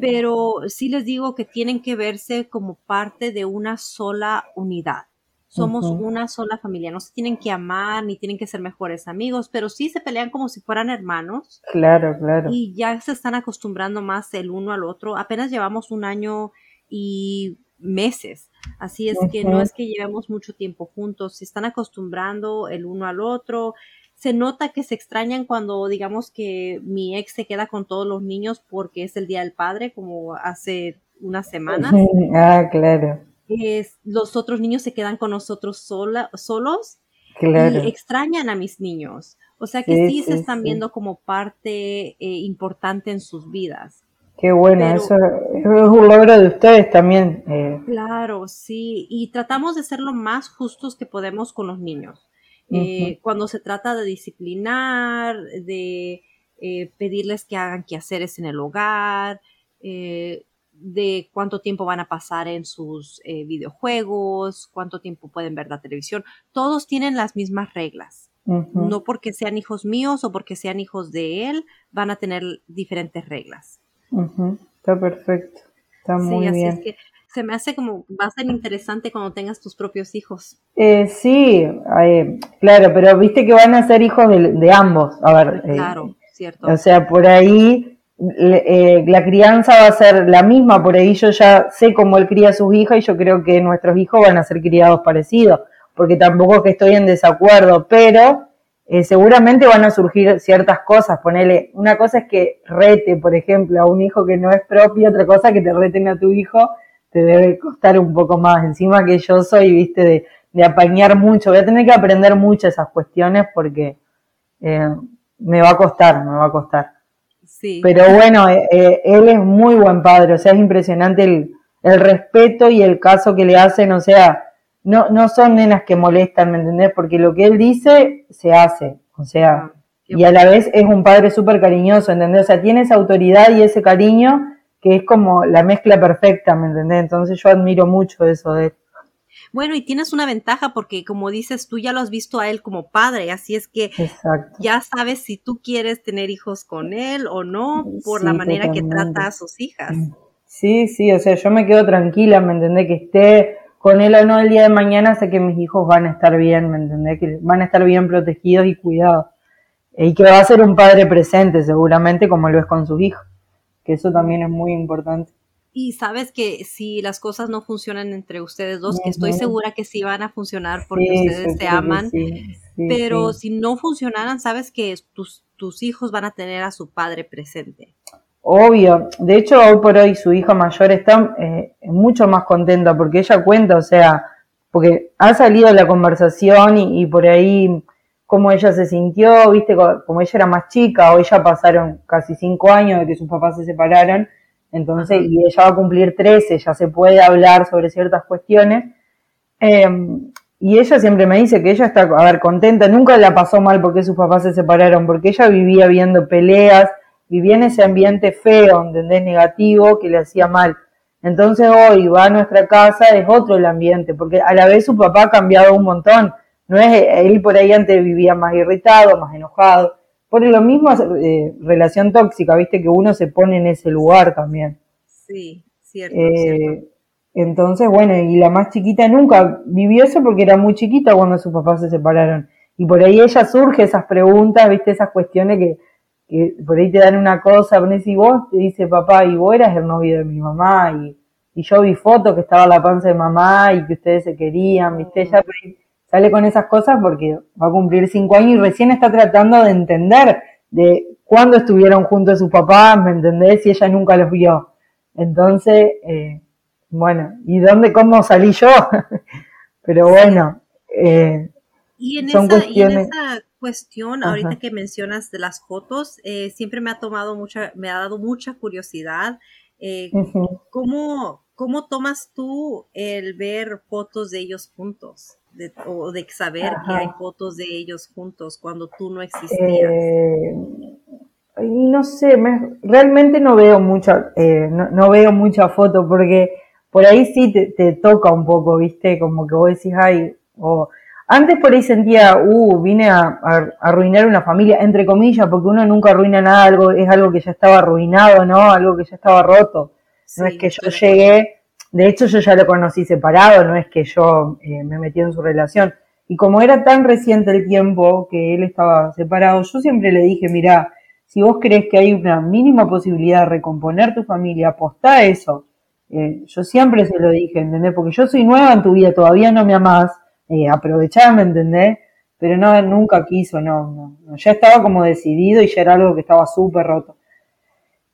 Pero sí les digo que tienen que verse como parte de una sola unidad. Somos una sola familia, no se tienen que amar ni tienen que ser mejores amigos, pero sí se pelean como si fueran hermanos. Claro, claro. Y ya se están acostumbrando más el uno al otro. Apenas llevamos un año y meses, así es que no es que llevemos mucho tiempo juntos, se están acostumbrando el uno al otro. Se nota que se extrañan cuando digamos que mi ex se queda con todos los niños porque es el Día del Padre, como hace unas semanas. ah, claro los otros niños se quedan con nosotros sola, solos y extrañan a mis niños. O sea que sí, se están viendo como parte eh, importante en sus vidas. Qué bueno, eso es un logro de ustedes también. Eh. Claro, sí, y tratamos de ser lo más justos que podemos con los niños. Eh, cuando se trata de disciplinar, de pedirles que hagan quehaceres en el hogar, eh, de cuánto tiempo van a pasar en sus eh, videojuegos, cuánto tiempo pueden ver la televisión. Todos tienen las mismas reglas. No porque sean hijos míos o porque sean hijos de él, van a tener diferentes reglas. Está perfecto. Está muy sí, bien. Así es que se me hace como, va a ser interesante cuando tengas tus propios hijos. Eh, sí, claro, pero viste que van a ser hijos de, ambos. A ver, eh, claro, cierto. O sea, por ahí eh, la crianza va a ser la misma, por ahí yo ya sé cómo él cría a sus hijas y yo creo que nuestros hijos van a ser criados parecidos, porque tampoco es que estoy en desacuerdo, pero eh, seguramente van a surgir ciertas cosas, ponele, una cosa es que rete, por ejemplo, a un hijo que no es propio, otra cosa que te reten a tu hijo, te debe costar un poco más, encima que yo soy, viste, de, de apañar mucho, voy a tener que aprender mucho esas cuestiones porque eh, me va a costar, me va a costar. Pero bueno, eh, eh, él es muy buen padre, o sea, es impresionante el, el, respeto y el caso que le hacen, o sea, no, no son nenas que molestan, ¿me entendés? Porque lo que él dice, se hace, o sea, ah, y a la vez es un padre súper cariñoso, ¿entendés? O sea, tiene esa autoridad y ese cariño que es como la mezcla perfecta, ¿me entendés? Entonces yo admiro mucho eso de él. Bueno, y tienes una ventaja porque como dices, tú ya lo has visto a él como padre, así es que ya sabes si tú quieres tener hijos con él o no por la manera que trata a sus hijas. Sí, sí, o sea, yo me quedo tranquila, ¿me entendés? Que esté con él o no el día de mañana, sé que mis hijos van a estar bien, ¿me entendés? Que van a estar bien protegidos y cuidados. Y que va a ser un padre presente seguramente como lo es con sus hijos, que eso también es muy importante. Y sabes que si las cosas no funcionan entre ustedes dos, que estoy segura que sí van a funcionar porque ustedes se aman, pero si no funcionaran, sabes que tus, tus hijos van a tener a su padre presente. Obvio, de hecho hoy por hoy su hija mayor está eh, mucho más contenta porque ella cuenta, o sea, porque ha salido la conversación y, y por ahí cómo ella se sintió, viste, como ella era más chica, o ella pasaron casi cinco años de que sus papás se separaron, entonces, y ella va a cumplir 13, ya se puede hablar sobre ciertas cuestiones. Em, y ella siempre me dice que ella está, a ver, contenta, nunca la pasó mal porque sus papás se separaron, porque ella vivía viendo peleas, vivía en ese ambiente feo, ¿entendés? Negativo, que le hacía mal. Entonces hoy va a nuestra casa, es otro el ambiente, porque a la vez su papá ha cambiado un montón. No es, él por ahí antes vivía más irritado, más enojado. Por lo mismo, eh, relación tóxica, viste que uno se pone en ese lugar también. Sí, cierto, eh, Entonces, bueno, y la más chiquita nunca vivió eso porque era muy chiquita cuando sus papás se separaron. Y por ahí ella surge esas preguntas, viste, esas cuestiones que, que por ahí te dan una cosa, pones y vos te dice papá, y vos eras el novio de mi mamá, y, y yo vi fotos que estaba la panza de mamá y que ustedes se querían, viste, ella sale con esas cosas porque va a cumplir cinco años y recién está tratando de entender de cuándo estuvieron juntos sus papás, ¿me entendés? Y ella nunca los vio. Entonces, eh, bueno, ¿y dónde, cómo salí yo? Pero bueno, eh, y en, son esa, cuestiones... y en esa cuestión, ahorita que mencionas de las fotos, eh, siempre me ha tomado mucha, me ha dado mucha curiosidad. Eh, ¿cómo, ¿Cómo tomas tú el ver fotos de ellos juntos? O de saber que hay fotos de ellos juntos cuando tú no existías? Eh, no sé, realmente no veo mucha, eh, no, veo mucha foto porque por ahí sí te, toca un poco, ¿viste? Como que vos decís, ay, o antes por ahí sentía, uh, vine a, arruinar una familia, entre comillas, porque uno nunca arruina nada, algo, es algo que ya estaba arruinado, ¿no? Algo que ya estaba roto. no es que yo llegué de hecho, yo ya lo conocí separado, no es que yo eh, me metí en su relación. Y como era tan reciente el tiempo que él estaba separado, yo siempre le dije, mira, si vos crees que hay una mínima posibilidad de recomponer tu familia, apostá a eso. Eh, yo siempre se lo dije, ¿entendés? Porque yo soy nueva en tu vida, todavía no me amás, eh, aprovechá, ¿me entendés? Pero no, nunca quiso, no, no, ya estaba como decidido y ya era algo que estaba súper roto.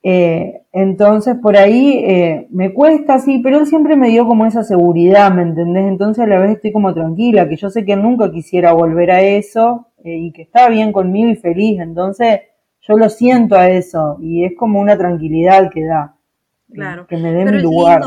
Eh, entonces, por ahí eh, me cuesta, sí, pero él siempre me dio como esa seguridad, ¿me entendés? Entonces a la vez estoy como tranquila, que yo sé que nunca quisiera volver a eso eh, y que está bien conmigo y feliz. Entonces, yo lo siento a eso y es como una tranquilidad que da. Claro. Que me dé mi lugar.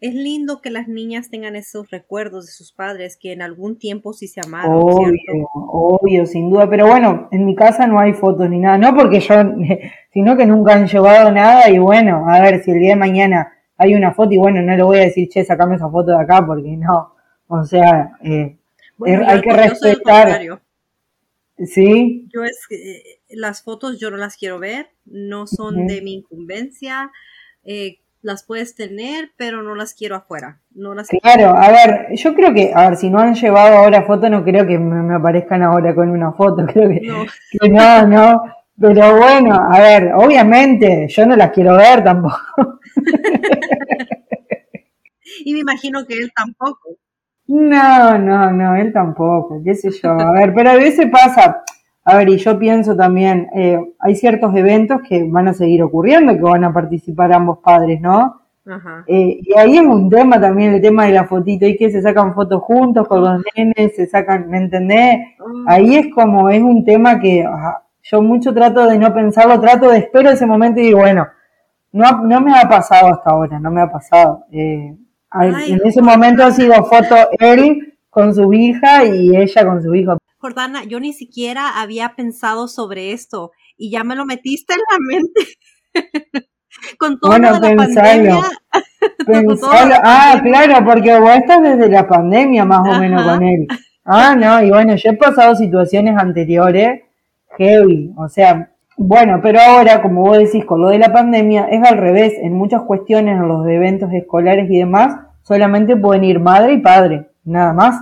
Es lindo que las niñas tengan esos recuerdos de sus padres que en algún tiempo sí se amaron. Obvio, obvio, sin duda. Pero bueno, en mi casa no hay fotos ni nada. No porque yo, sino que nunca han llevado nada. Y bueno, a ver si el día de mañana hay una foto y bueno, no le voy a decir, che, sacame esa foto de acá porque no. O sea, eh, hay que respetar. Sí. Yo es eh, las fotos yo no las quiero ver, no son de mi incumbencia. Eh, las puedes tener, pero no las quiero afuera. No las claro, a ver, yo creo que, a ver, si no han llevado ahora fotos, no creo que me, aparezcan ahora con una foto, creo que no. que no, no. Pero bueno, a ver, obviamente, yo no las quiero ver tampoco. y me imagino que él tampoco. No, no, no, él tampoco, qué sé yo. A ver, pero a veces pasa, a ver, y yo pienso también, eh, hay ciertos eventos que van a seguir ocurriendo, que van a participar ambos padres, ¿no? Ajá. Eh, y ahí es un tema también, el tema de la fotito, y que se sacan fotos juntos con los nenes, se sacan, ¿me entendés? Ah. Ahí es como, es un tema que yo mucho trato de no pensarlo, trato de espero ese momento y digo, bueno, no, no me ha pasado hasta ahora, no me ha pasado. Eh, en ese momento ha sido foto él con su hija y ella con su hijo. Jordana, yo ni siquiera había pensado sobre esto y ya me lo metiste en la mente. con todo bueno, la pandemia. Ah, claro, porque vos estás desde la pandemia más o menos con él. Ah, no, y bueno, yo he pasado situaciones anteriores heavy, o sea, bueno, pero ahora, como vos decís, con lo de la pandemia, es al revés. En muchas cuestiones, en los eventos escolares y demás, solamente pueden ir madre y padre, nada más.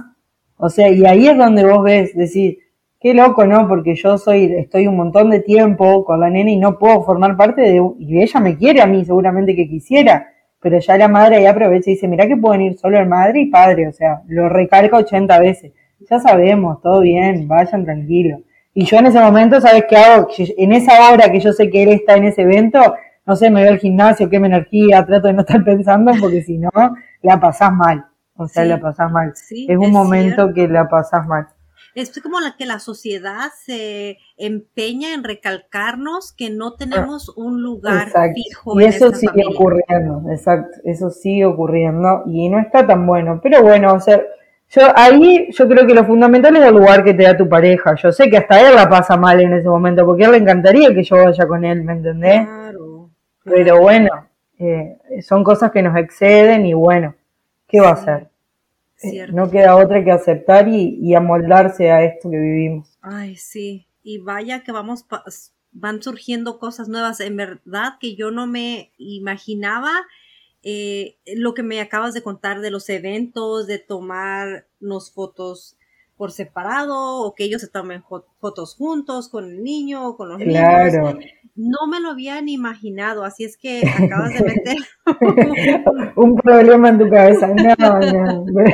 O sea, y ahí es donde vos ves, decir, qué loco, ¿no? Porque yo soy, estoy un montón de tiempo con la nena y no puedo formar parte de, y ella me quiere a mí, seguramente que quisiera, pero ya la madre ahí aprovecha y dice, mira que pueden ir solo el madre y padre, o sea, lo recalca 80 veces. Ya sabemos, todo bien, vayan tranquilos. Y yo en ese momento, ¿sabes qué hago? En esa hora que yo sé que él está en ese evento, no sé, me voy al gimnasio, queme energía, trato de no estar pensando, porque si no, la pasás mal. O sea, la pasás mal. es un momento que la pasás mal. Es como la que la sociedad se empeña en recalcarnos que no tenemos un lugar fijo. Y eso sigue ocurriendo, exacto, eso sigue ocurriendo y no está tan bueno. Pero bueno, o sea, yo ahí yo creo que lo fundamental es el lugar que te da tu pareja. Yo sé que hasta él la pasa mal en ese momento, porque a él le encantaría que yo vaya con él, ¿me entendés? Claro. Pero bueno, eh, son cosas que nos exceden y bueno, ¿qué va a hacer? Eh, no queda otra que aceptar y, amoldarse a esto que vivimos. Ay, sí. Y vaya que vamos, van surgiendo cosas nuevas. En verdad que yo no me imaginaba eh, lo que me acabas de contar de los eventos, de tomarnos fotos por separado o que ellos se tomen fotos juntos con el niño o con los claro. niños no me lo había ni imaginado, así es que acabas de meter un problema en tu cabeza. No, no.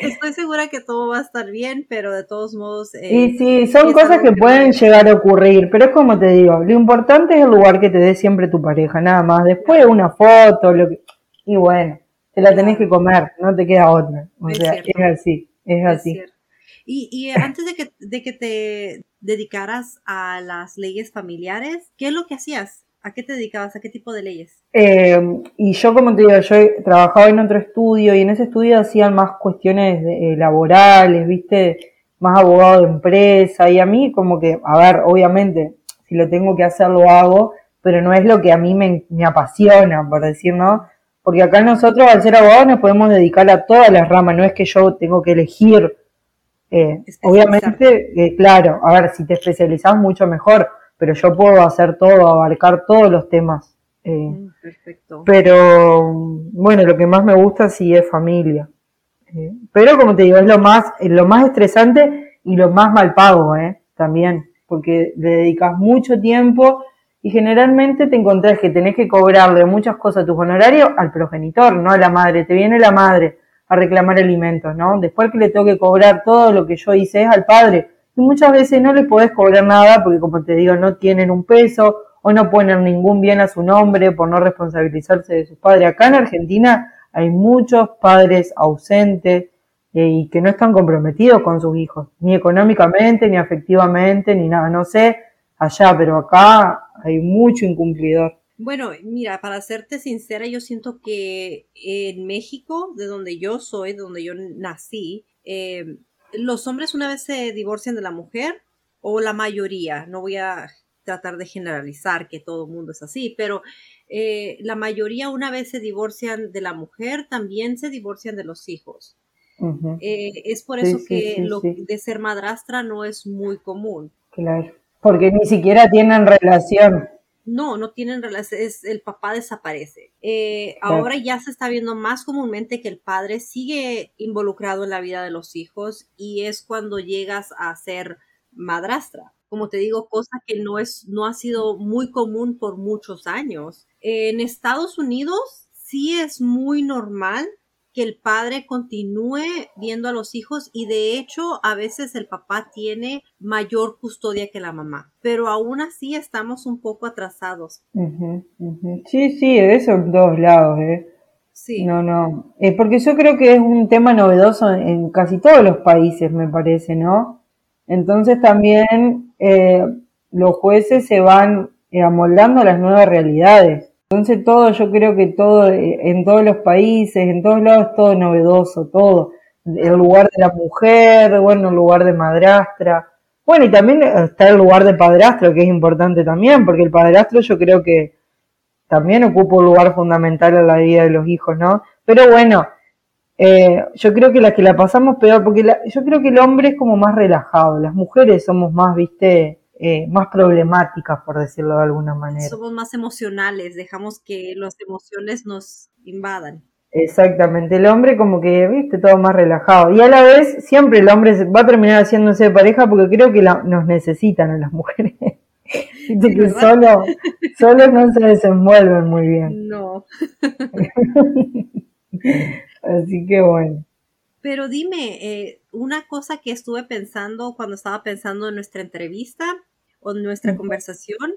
Estoy segura que todo va a estar bien, pero de todos modos. Eh, y sí, son cosas que pueden llegar a ocurrir, pero es como te digo, lo importante es el lugar que te dé siempre tu pareja, nada más. Después una foto, lo que... y bueno, te la tenés que comer, no te queda otra. O sea, es así, es, así. Y, antes de que, de que te dedicaras a las leyes familiares, ¿qué es lo que hacías? ¿A qué te dedicabas? ¿A qué tipo de leyes? Eh, y yo, como te digo, yo trabajaba en otro estudio y en ese estudio hacían más cuestiones eh, laborales, ¿viste? Más abogado de empresa y a mí como que, a ver, obviamente, si lo tengo que hacer lo hago, pero no es lo que a mí me, me apasiona, por decir, ¿no? Porque acá nosotros, al ser abogados, nos podemos dedicar a todas las ramas, no es que yo tengo que elegir eh, obviamente, eh, claro, a ver, si te especializas mucho mejor, pero yo puedo hacer todo, abarcar todos los temas. Eh, mm, perfecto. Pero bueno, lo que más me gusta sí es familia. pero como te digo, es lo más, es lo más estresante y lo más mal pago, ¿eh? También, porque le dedicas mucho tiempo y generalmente te encontrás que tenés que cobrarle muchas cosas a tus honorarios al progenitor, no a la madre. Te viene la madre a reclamar alimentos, ¿no? Después que le tengo que cobrar todo lo que yo hice es al padre. Y muchas veces no le podés cobrar nada porque, como te digo, no tienen un peso o no ponen ningún bien a su nombre por no responsabilizarse de sus padres. Acá en Argentina hay muchos padres ausentes eh, y que no están comprometidos con sus hijos, ni económicamente, ni afectivamente, ni nada. No sé allá, pero acá hay mucho incumplidor. Bueno, mira, para serte sincera, yo siento que en México, de donde yo soy, de donde yo nací, eh, los hombres una vez se divorcian de la mujer, o la mayoría, no voy a tratar de generalizar que todo el mundo es así, pero eh, la mayoría una vez se divorcian de la mujer, también se divorcian de los hijos. Eh, es por eso que lo de ser madrastra no es muy común. Claro, porque ni siquiera tienen relación. No, no tienen relación, es, el papá desaparece. Eh, ahora ya se está viendo más comúnmente que el padre sigue involucrado en la vida de los hijos y es cuando llegas a ser madrastra. Como te digo, cosa que no es, no ha sido muy común por muchos años. En Estados Unidos sí es muy normal que el padre continúe viendo a los hijos y de hecho a veces el papá tiene mayor custodia que la mamá, pero aún así estamos un poco atrasados. Sí, sí, eso en todos lados, ¿eh? Sí. No, no, eh, porque yo creo que es un tema novedoso en, casi todos los países, me parece, ¿no? Entonces también eh, los jueces se van eh, amoldando a las nuevas realidades. Entonces todo, yo creo que todo, eh, en todos los países, en todos lados, todo novedoso, todo. El lugar de la mujer, bueno, el lugar de madrastra. Bueno, y también está el lugar de padrastro, que es importante también, porque el padrastro yo creo que también ocupa un lugar fundamental en la vida de los hijos, ¿no? Pero bueno, eh, yo creo que las que la pasamos peor, porque yo creo que el hombre es como más relajado, las mujeres somos más, viste, eh, más problemáticas, por decirlo de alguna manera. Somos más emocionales, dejamos que las emociones nos invadan. Exactamente, el hombre como que, viste, todo más relajado. Y a la vez, siempre el hombre va a terminar haciéndose de pareja porque creo que nos necesitan a las mujeres. que solo, solo no se desenvuelven muy bien. No. Así que bueno. Pero dime, eh, una cosa que estuve pensando cuando estaba pensando en nuestra entrevista o nuestra conversación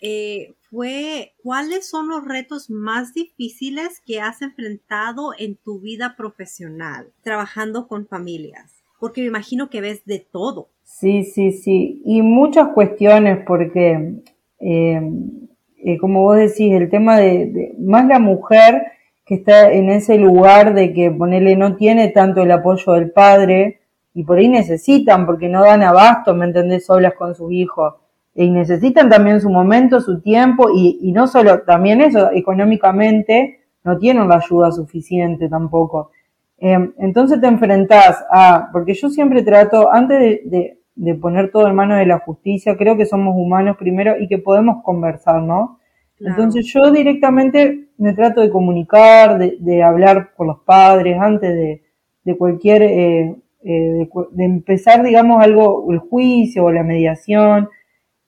eh, fue cuáles son los retos más difíciles que has enfrentado en tu vida profesional trabajando con familias. Porque me imagino que ves de todo. Sí, sí, sí. Y muchas cuestiones porque, eh, como vos decís, el tema de más la mujer que está en ese lugar de que ponerle no tiene tanto el apoyo del padre y por ahí necesitan, porque no dan abasto, ¿me entendés?, solas con sus hijos. Y necesitan también su momento, su tiempo y, y no solo, también eso, económicamente no tienen la ayuda suficiente tampoco. Em, entonces te enfrentás a, porque yo siempre trato, antes de, de, de poner todo en manos de la justicia, creo que somos humanos primero y que podemos conversar, ¿no? Entonces yo directamente me trato de comunicar, de, hablar con los padres antes de, cualquier, eh, eh, de, empezar, digamos, algo, el juicio o la mediación,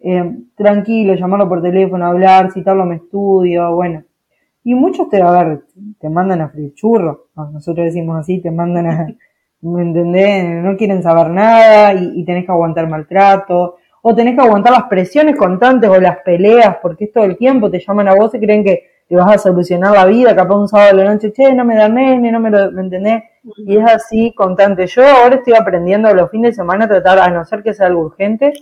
eh, tranquilo, llamarlo por teléfono, hablar, citarlo a mi estudio, bueno. Y muchos te, a ver, te mandan a freír churro, nosotros decimos así, te mandan a, ¿me entendés? No quieren saber nada y, y tenés que aguantar maltrato o tenés que aguantar las presiones constantes o las peleas, porque es todo el tiempo, te llaman a vos y creen que te vas a solucionar la vida, capaz un sábado de la noche, che, no me da nene, no me lo, ¿me entendés? Y es así constante. Yo ahora estoy aprendiendo a los fines de semana a tratar, a no ser que sea algo urgente,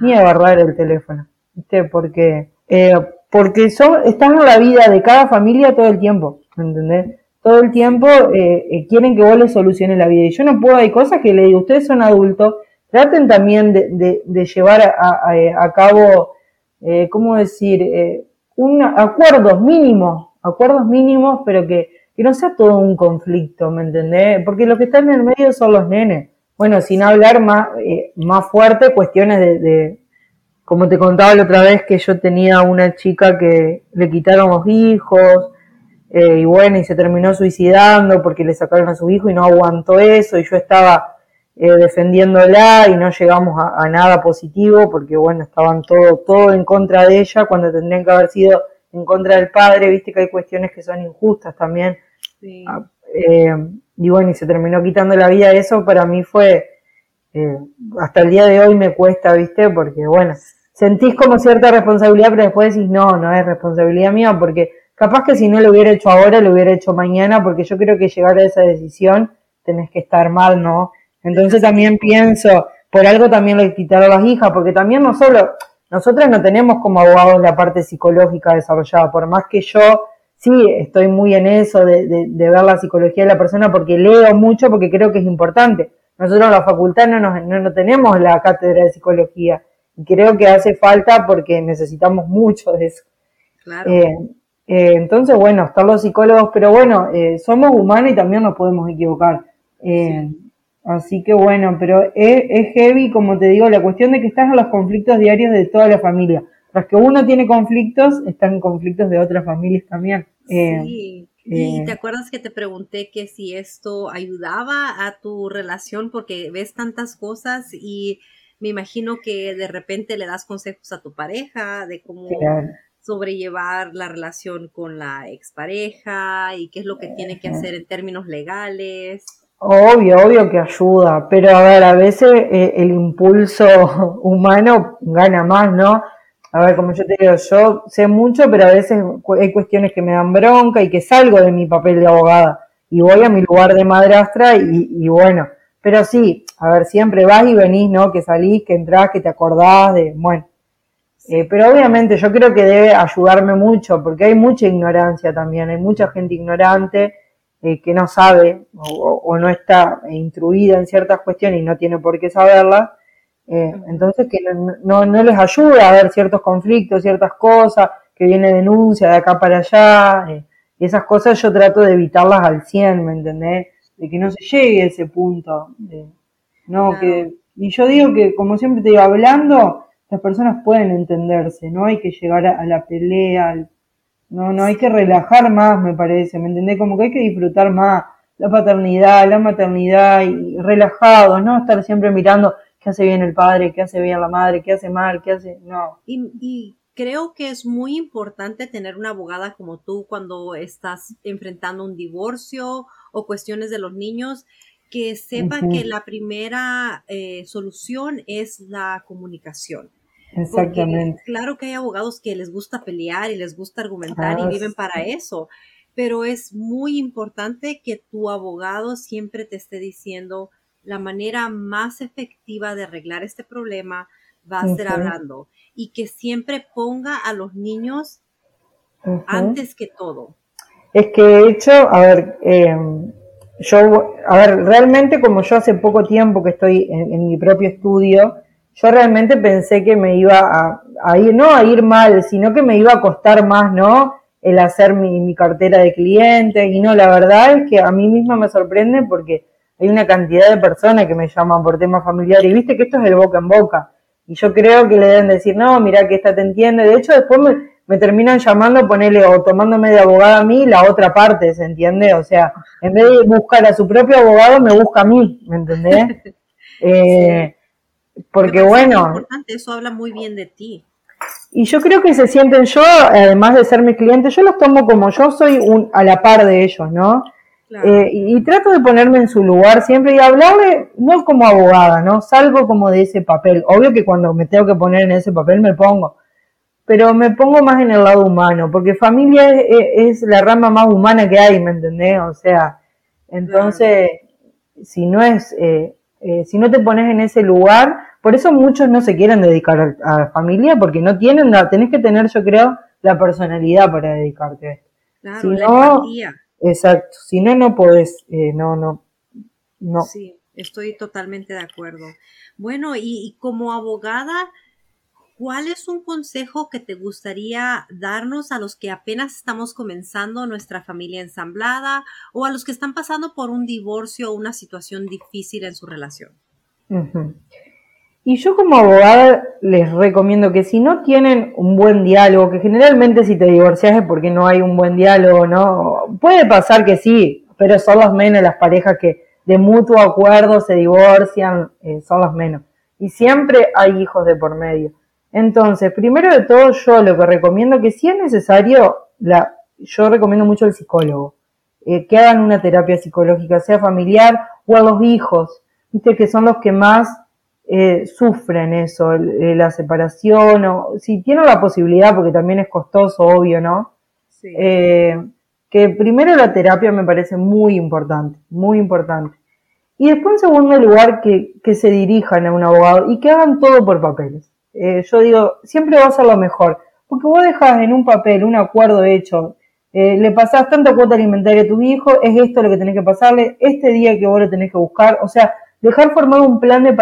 ni agarrar el teléfono, ¿viste? Porque, eh, porque son, están en la vida de cada familia todo el tiempo, ¿me entendés? Todo el tiempo eh, eh, quieren que vos les soluciones la vida. Y yo no puedo, hay cosas que le digo, ustedes son adultos, traten también de, llevar a, cabo, eh, ¿cómo decir?, eh, un, acuerdos mínimos, acuerdos mínimos, pero que, que no sea todo un conflicto, ¿me entendés? Porque los que están en el medio son los nenes. Bueno, sin hablar más, eh, más fuerte, cuestiones de, de, como te contaba la otra vez, que yo tenía una chica que le quitaron los hijos, eh, y bueno, y se terminó suicidando porque le sacaron a su hijo y no aguantó eso, y yo estaba eh, defendiéndola y no llegamos a, nada positivo porque bueno, estaban todo, todo en contra de ella cuando tendrían que haber sido en contra del padre, viste que hay cuestiones que son injustas también. Ah, eh, y bueno, y se terminó quitando la vida, eso para mí fue, eh, hasta el día de hoy me cuesta, viste, porque bueno, sentís como cierta responsabilidad, pero después decís, no, no es responsabilidad mía, porque capaz que si no lo hubiera hecho ahora, lo hubiera hecho mañana, porque yo creo que llegar a esa decisión tenés que estar mal, ¿no? Entonces también pienso, por algo también le quitaron las hijas, porque también no solo, nosotros no tenemos como abogados la parte psicológica desarrollada, por más que yo sí estoy muy en eso de, de, ver la psicología de la persona porque leo mucho, porque creo que es importante. Nosotros en la facultad no, nos, no, tenemos la cátedra de psicología y creo que hace falta porque necesitamos mucho de eso. Claro. Eh, eh, entonces, bueno, están los psicólogos, pero bueno, eh, somos humanos y también nos podemos equivocar. Así que bueno, pero es, es, heavy, como te digo, la cuestión de que estás en los conflictos diarios de toda la familia. Tras que uno tiene conflictos, están conflictos de otras familias también. Sí. y te acuerdas que te pregunté que si esto ayudaba a tu relación porque ves tantas cosas y me imagino que de repente le das consejos a tu pareja de cómo sobrellevar la relación con la expareja y qué es lo que tiene que hacer en términos legales. Obvio, obvio que ayuda, pero a ver, a veces eh, el impulso humano gana más, ¿no? A ver, como yo te digo, yo sé mucho, pero a veces hay cuestiones que me dan bronca y que salgo de mi papel de abogada y voy a mi lugar de madrastra y, y bueno, pero sí, a ver, siempre vas y venís, ¿no? Que salís, que entrás, que te acordás de, bueno. Eh, pero obviamente yo creo que debe ayudarme mucho, porque hay mucha ignorancia también, hay mucha gente ignorante eh, que no sabe o, no está instruida en ciertas cuestiones y no tiene por qué saberlas. Eh, entonces que no, no, les ayuda a ver ciertos conflictos, ciertas cosas, que viene denuncia de acá para allá, y esas cosas yo trato de evitarlas al 100, ¿me entendés? De que no se llegue a ese punto. De, no, que, y yo digo que, como siempre te digo, hablando, las personas pueden entenderse, no hay que llegar a, la pelea, no, no hay que relajar más, me parece, ¿me entendés? Como que hay que disfrutar más la paternidad, la maternidad, y relajados, no estar siempre mirando qué hace bien el padre, qué hace bien la madre, qué hace mal, qué hace, no. Y, y creo que es muy importante tener una abogada como tú cuando estás enfrentando un divorcio o cuestiones de los niños, que sepa que la primera eh, solución es la comunicación. Exactamente. claro que hay abogados que les gusta pelear y les gusta argumentar y ah, viven para eso, pero es muy importante que tu abogado siempre te esté diciendo la manera más efectiva de arreglar este problema va a ser hablando y que siempre ponga a los niños antes que todo. Es que de hecho, a ver, eh, yo, a ver, realmente como yo hace poco tiempo que estoy en, mi propio estudio, yo realmente pensé que me iba a, ir, no a ir mal, sino que me iba a costar más, ¿no? El hacer mi, mi cartera de clientes y no, la verdad es que a mí misma me sorprende porque hay una cantidad de personas que me llaman por temas familiares y viste que esto es el boca en boca. Y yo creo que le deben decir, no, mira que esta te entiende. De hecho, después me, me terminan llamando, ponerle o tomándome de abogada a mí la otra parte, ¿se entiende? O sea, en vez de buscar a su propio abogado, me busca a mí, ¿me entendés? eh, porque bueno... Importante, eso habla muy bien de ti. Y yo creo que se sienten yo, además de ser mi cliente, yo los tomo como yo soy un, a la par de ellos, ¿no? Eh, y, y, trato de ponerme en su lugar siempre y hablarle, no como abogada, ¿no? Salgo como de ese papel. Obvio que cuando me tengo que poner en ese papel me pongo pero me pongo más en el lado humano, porque familia es, la rama más humana que hay, ¿me entendés? O sea, entonces, si no es, eh, eh, si no te pones en ese lugar, por eso muchos no se quieren dedicar a, la familia, porque no tienen, la, tenés que tener, yo creo, la personalidad para dedicarte a esto. Claro, si no, exacto, si no, no podés, eh, no, no, no. Sí, estoy totalmente de acuerdo. Bueno, y como abogada, ¿Cuál es un consejo que te gustaría darnos a los que apenas estamos comenzando nuestra familia ensamblada o a los que están pasando por un divorcio o una situación difícil en su relación? Y yo como abogada les recomiendo que si no tienen un buen diálogo, que generalmente si te divorcias es porque no hay un buen diálogo, ¿no? Puede pasar que sí, pero son los menos las parejas que de mutuo acuerdo se divorcian, eh, son los menos. Y siempre hay hijos de por medio. Entonces, primero de todo, yo lo que recomiendo que si es necesario, la, yo recomiendo mucho el psicólogo, eh, que hagan una terapia psicológica, sea familiar o a los hijos, viste que son los que más eh, sufren eso, eh, la separación, o si tienen la posibilidad, porque también es costoso, obvio, ¿no? Sí. que primero la terapia me parece muy importante, muy importante. Y después, en segundo lugar, que, que se dirijan a un abogado y que hagan todo por papeles. eh, yo digo, siempre va a ser lo mejor. Porque vos dejas en un papel un acuerdo hecho, eh, le pasás tanta cuota alimentaria a tu hijo, es esto lo que tenés que pasarle, este día que vos lo tenés que buscar, o sea, dejar formar un plan de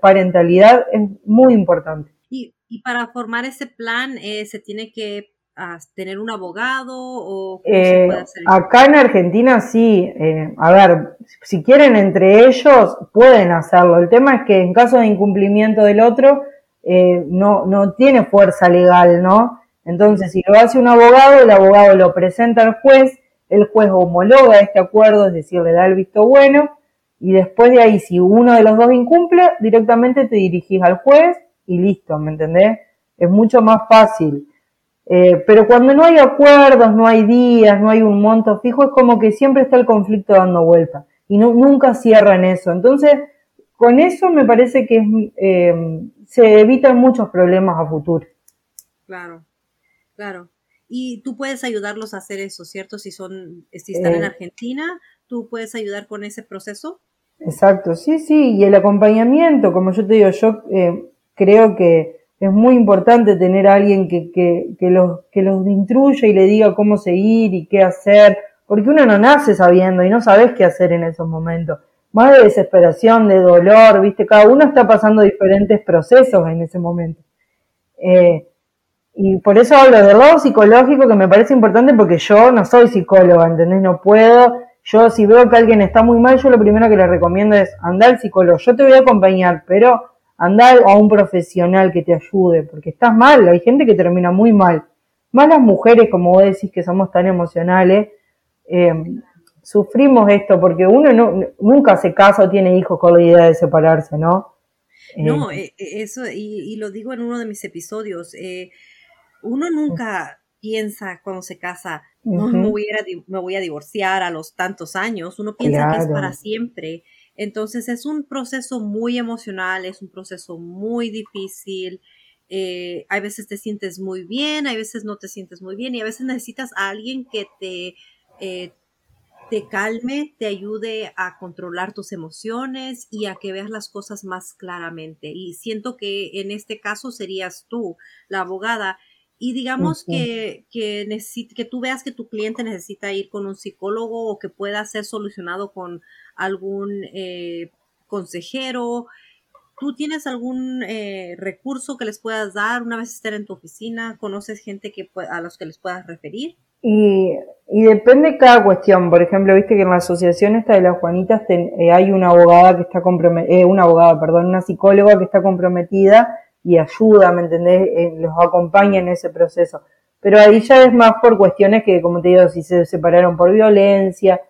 parentalidad es muy importante. Y, y para formar ese plan eh, se tiene que ah, tener un abogado o cómo se puede hacer? Acá en Argentina sí, a ver, si quieren entre ellos pueden hacerlo. El tema es que en caso de incumplimiento del otro, eh, no, no tiene fuerza legal, ¿no? Entonces, si lo hace un abogado, el abogado lo presenta al juez, el juez homologa este acuerdo, es decir, le da el visto bueno, y después de ahí, si uno de los dos incumple, directamente te dirigís al juez y listo, ¿me entendés? Es mucho más fácil. Eh, pero cuando no hay acuerdos, no hay días, no hay un monto fijo, es como que siempre está el conflicto dando vuelta y no, nunca cierran eso. Entonces, con eso me parece que eh, se evitan muchos problemas a futuro. Claro, claro. Y tú puedes ayudarlos a hacer eso, ¿cierto? Si son, si están en eh. Argentina, tú puedes ayudar con ese proceso. Exacto, sí, sí, y el acompañamiento, como yo te digo, yo eh, creo que es muy importante tener a alguien que, que, que, los, que los instruya y le diga cómo seguir y qué hacer, porque uno no nace sabiendo y no sabes qué hacer en esos momentos más de desesperación, de dolor, ¿viste? Cada uno está pasando diferentes procesos en ese momento. Eh, y por eso hablo del lado psicológico que me parece importante porque yo no soy psicóloga, ¿entendés? No puedo. Yo si veo que alguien está muy mal, yo lo primero que le recomiendo es andar al psicólogo. Yo te voy a acompañar, pero andar a un profesional que te ayude, porque estás mal, hay gente que termina muy mal. Más las mujeres, como vos decís, que somos tan emocionales, eh, sufrimos esto porque uno no, nunca se casa o tiene hijos con la idea de separarse, ¿no? No, eh, eh, eso, y, lo digo en uno de mis episodios, eh, uno nunca piensa cuando se casa, no me, voy a, me, voy a, divorciar a los tantos años, uno piensa que es para siempre. Entonces es un proceso muy emocional, es un proceso muy difícil. hay veces te sientes muy bien, hay veces no te sientes muy bien y a veces necesitas a alguien que te te calme, te ayude a controlar tus emociones y a que veas las cosas más claramente. Y siento que en este caso serías tú, la abogada. Y digamos que, que, que tú veas que tu cliente necesita ir con un psicólogo o que pueda ser solucionado con algún eh, consejero. ¿Tú tienes algún eh, recurso que les puedas dar una vez estén en tu oficina? ¿Conoces gente que, a los que les puedas referir? Y, y depende cada cuestión. Por ejemplo, viste que en la asociación esta de las Juanitas eh, hay una abogada que está comprometida, eh, una abogada, perdón, una psicóloga que está comprometida y ayuda, ¿me entendés? Eh, los acompaña en ese proceso. Pero ahí ya es más por cuestiones que, como te digo, si se separaron por violencia.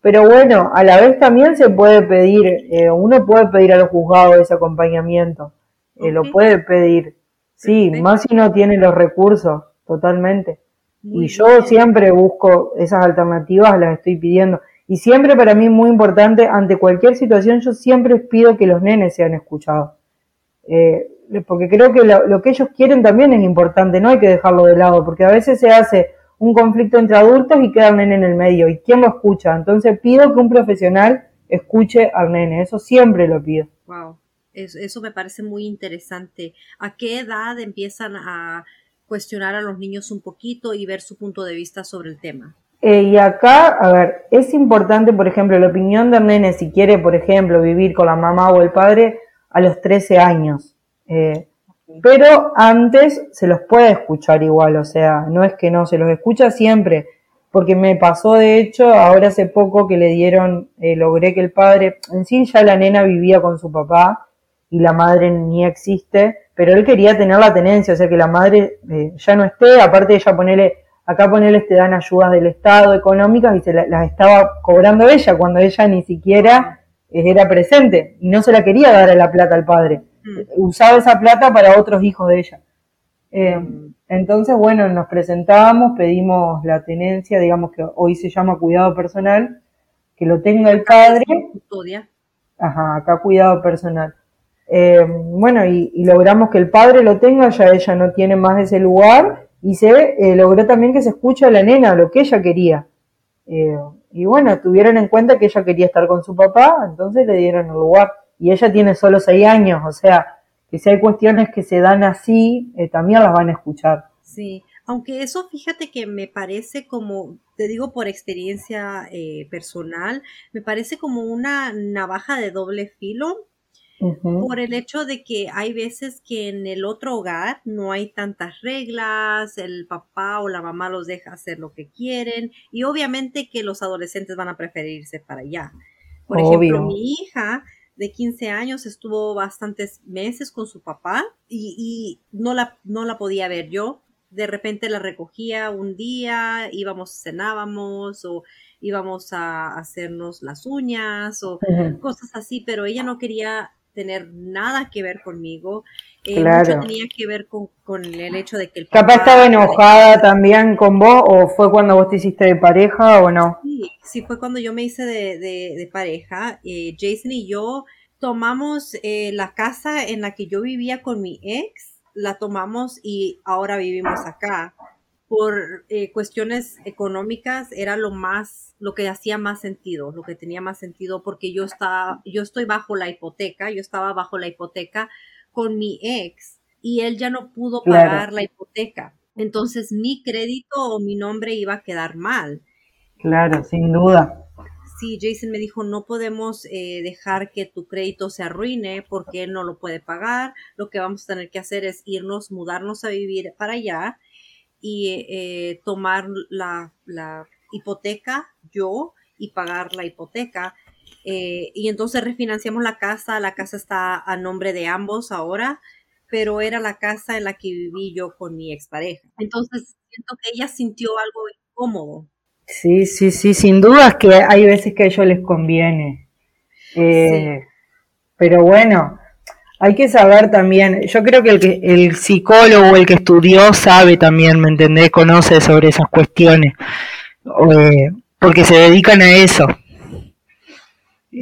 Pero bueno, a la vez también se puede pedir, uno puede pedir a los juzgados ese acompañamiento. Lo puede pedir. Sí, más si no tiene los recursos, totalmente y yo siempre busco esas alternativas, las estoy pidiendo. Y siempre para mí es muy importante, ante cualquier situación, yo siempre pido que los nenes sean escuchados. Eh, porque creo que lo, que ellos quieren también es importante, no hay que dejarlo de lado, porque a veces se hace un conflicto entre adultos y queda el nene en el medio. ¿Y quién lo escucha? Entonces pido que un profesional escuche al nene, eso siempre lo pido. Wow, eso me parece muy interesante. ¿A qué edad empiezan a cuestionar a los niños un poquito y ver su punto de vista sobre el tema. Eh, y acá, a ver, es importante, por ejemplo, la opinión del nene si quiere, por ejemplo, vivir con la mamá o el padre a los 13 años. Eh, pero antes se los puede escuchar igual, o sea, no es que no, se los escucha siempre, porque me pasó de hecho ahora hace poco que le dieron, eh, logré que el padre, en sí ya la nena vivía con su papá y la madre ni existe, pero él quería tener la tenencia, o sea, que la madre eh, ya no esté, aparte ella ponerle, acá ponerle te dan ayudas del Estado económicas y se las estaba cobrando ella cuando ella ni siquiera era presente y no se la quería dar a la plata al padre. Usaba esa plata para otros hijos de ella. Eh, entonces, bueno, nos presentábamos, pedimos la tenencia, digamos que hoy se llama cuidado personal, que lo tenga el padre. Ajá, acá cuidado personal. Eh, bueno, y, logramos que el padre lo tenga, ya ella no tiene más ese lugar, y se eh, logró también que se escuche a la nena lo que ella quería. Y bueno, tuvieron en cuenta que ella quería estar con su papá, entonces le dieron el lugar. Y ella tiene solo seis años, o sea, que si hay cuestiones que se dan así, eh, también las van a escuchar. Sí, aunque eso fíjate que me parece como, te digo por experiencia eh, personal, me parece como una navaja de doble filo, por el hecho de que hay veces que en el otro hogar no hay tantas reglas, el papá o la mamá los deja hacer lo que quieren y obviamente que los adolescentes van a preferirse para allá. Por ejemplo, mi hija de 15 años estuvo bastantes meses con su papá y, no, la, no la podía ver yo. De repente la recogía un día, íbamos, cenábamos o íbamos a hacernos las uñas o cosas así, pero ella no quería tener nada que ver conmigo. Eh, mucho tenía que ver con, el hecho de que el Capaz estaba enojada también con vos, o fue cuando vos te hiciste de pareja o no. Sí, sí fue cuando yo me hice de, pareja. Eh, Jason y yo tomamos eh, la casa en la que yo vivía con mi ex, la tomamos y ahora vivimos acá por eh, cuestiones económicas era lo más, lo que hacía más sentido, lo que tenía más sentido porque yo estaba, yo estoy bajo la hipoteca, yo estaba bajo la hipoteca con mi ex y él ya no pudo pagar la hipoteca. Entonces mi crédito o mi nombre iba a quedar mal. Claro, sin duda. Sí, Jason me dijo, no podemos eh, dejar que tu crédito se arruine porque él no lo puede pagar. Lo que vamos a tener que hacer es irnos, mudarnos a vivir para allá y eh, tomar la, hipoteca yo y pagar la hipoteca. Eh, y entonces refinanciamos la casa, la casa está a nombre de ambos ahora, pero era la casa en la que viví yo con mi expareja. Entonces siento que ella sintió algo incómodo. Sí, sí, sí, sin duda es que hay veces que a ellos les conviene. Eh, pero bueno, hay que saber también, yo creo que el, que el psicólogo, el que estudió, sabe también, ¿me entendés? Conoce sobre esas cuestiones, eh, porque se dedican a eso.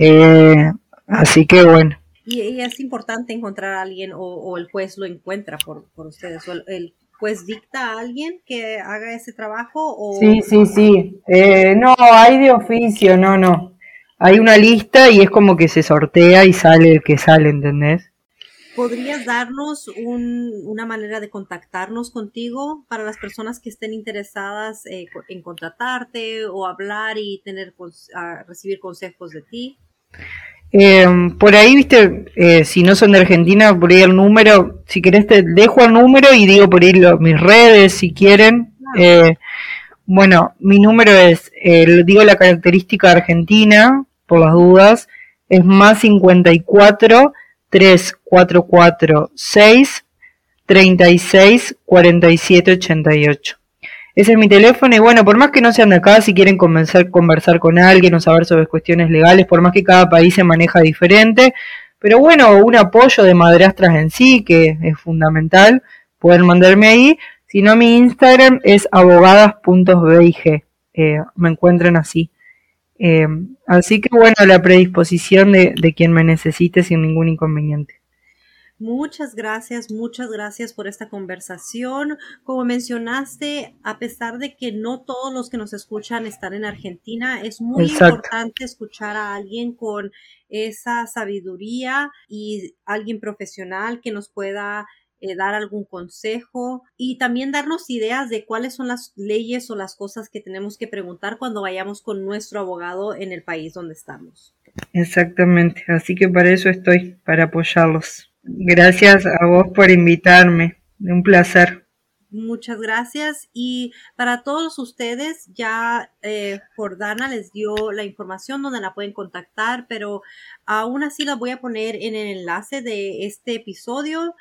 Eh, así que bueno. Y, es importante encontrar a alguien o, el juez lo encuentra por, por ustedes, o el, juez dicta a alguien que haga ese trabajo o... Sí, sí, sí. Eh, no, hay de oficio, no, no. Hay una lista y es como que se sortea y sale el que sale, ¿entendés? ¿Podrías darnos una manera de contactarnos contigo para las personas que estén interesadas eh, en contratarte o hablar y tener recibir consejos de ti? Em, por ahí, viste, eh, si no son de Argentina, por ahí el número, si querés te dejo el número y digo por ahí mis redes, si quieren. Eh, bueno, mi número es, digo la característica argentina, por las dudas, es más 54 3, 4, 4, 6, 36, 47, 88. Ese es mi teléfono y bueno, por más que no sean de acá, si quieren convencer, conversar con alguien o saber sobre cuestiones legales, por más que cada país se maneja diferente, pero bueno, un apoyo de madrastras en sí, que es fundamental, pueden mandarme ahí. Si no, mi Instagram es abogadas.big. Eh, me encuentran así. Eh, así que bueno, la predisposición de, quien me necesite sin ningún inconveniente. Muchas gracias, muchas gracias por esta conversación. Como mencionaste, a pesar de que no todos los que nos escuchan están en Argentina, es muy importante escuchar a alguien con esa sabiduría y alguien profesional que nos pueda eh, dar algún consejo y también darnos ideas de cuáles son las leyes o las cosas que tenemos que preguntar cuando vayamos con nuestro abogado en el país donde estamos. Exactamente, así que para eso estoy, para apoyarlos. Gracias a vos por invitarme, un placer. Muchas gracias. Y para todos ustedes, ya eh, Jordana les dio la información donde la pueden contactar, pero aún así la voy a poner en el enlace de este episodio.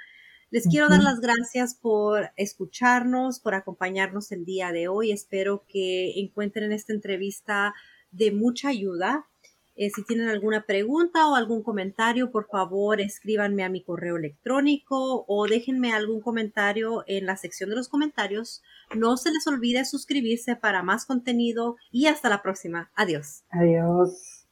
Les quiero dar las gracias por escucharnos, por acompañarnos el día de hoy. Espero que encuentren esta entrevista de mucha ayuda. Eh, si tienen alguna pregunta o algún comentario, por favor escríbanme a mi correo electrónico o déjenme algún comentario en la sección de los comentarios. No se les olvide suscribirse para más contenido y hasta la próxima. Adiós. Adiós.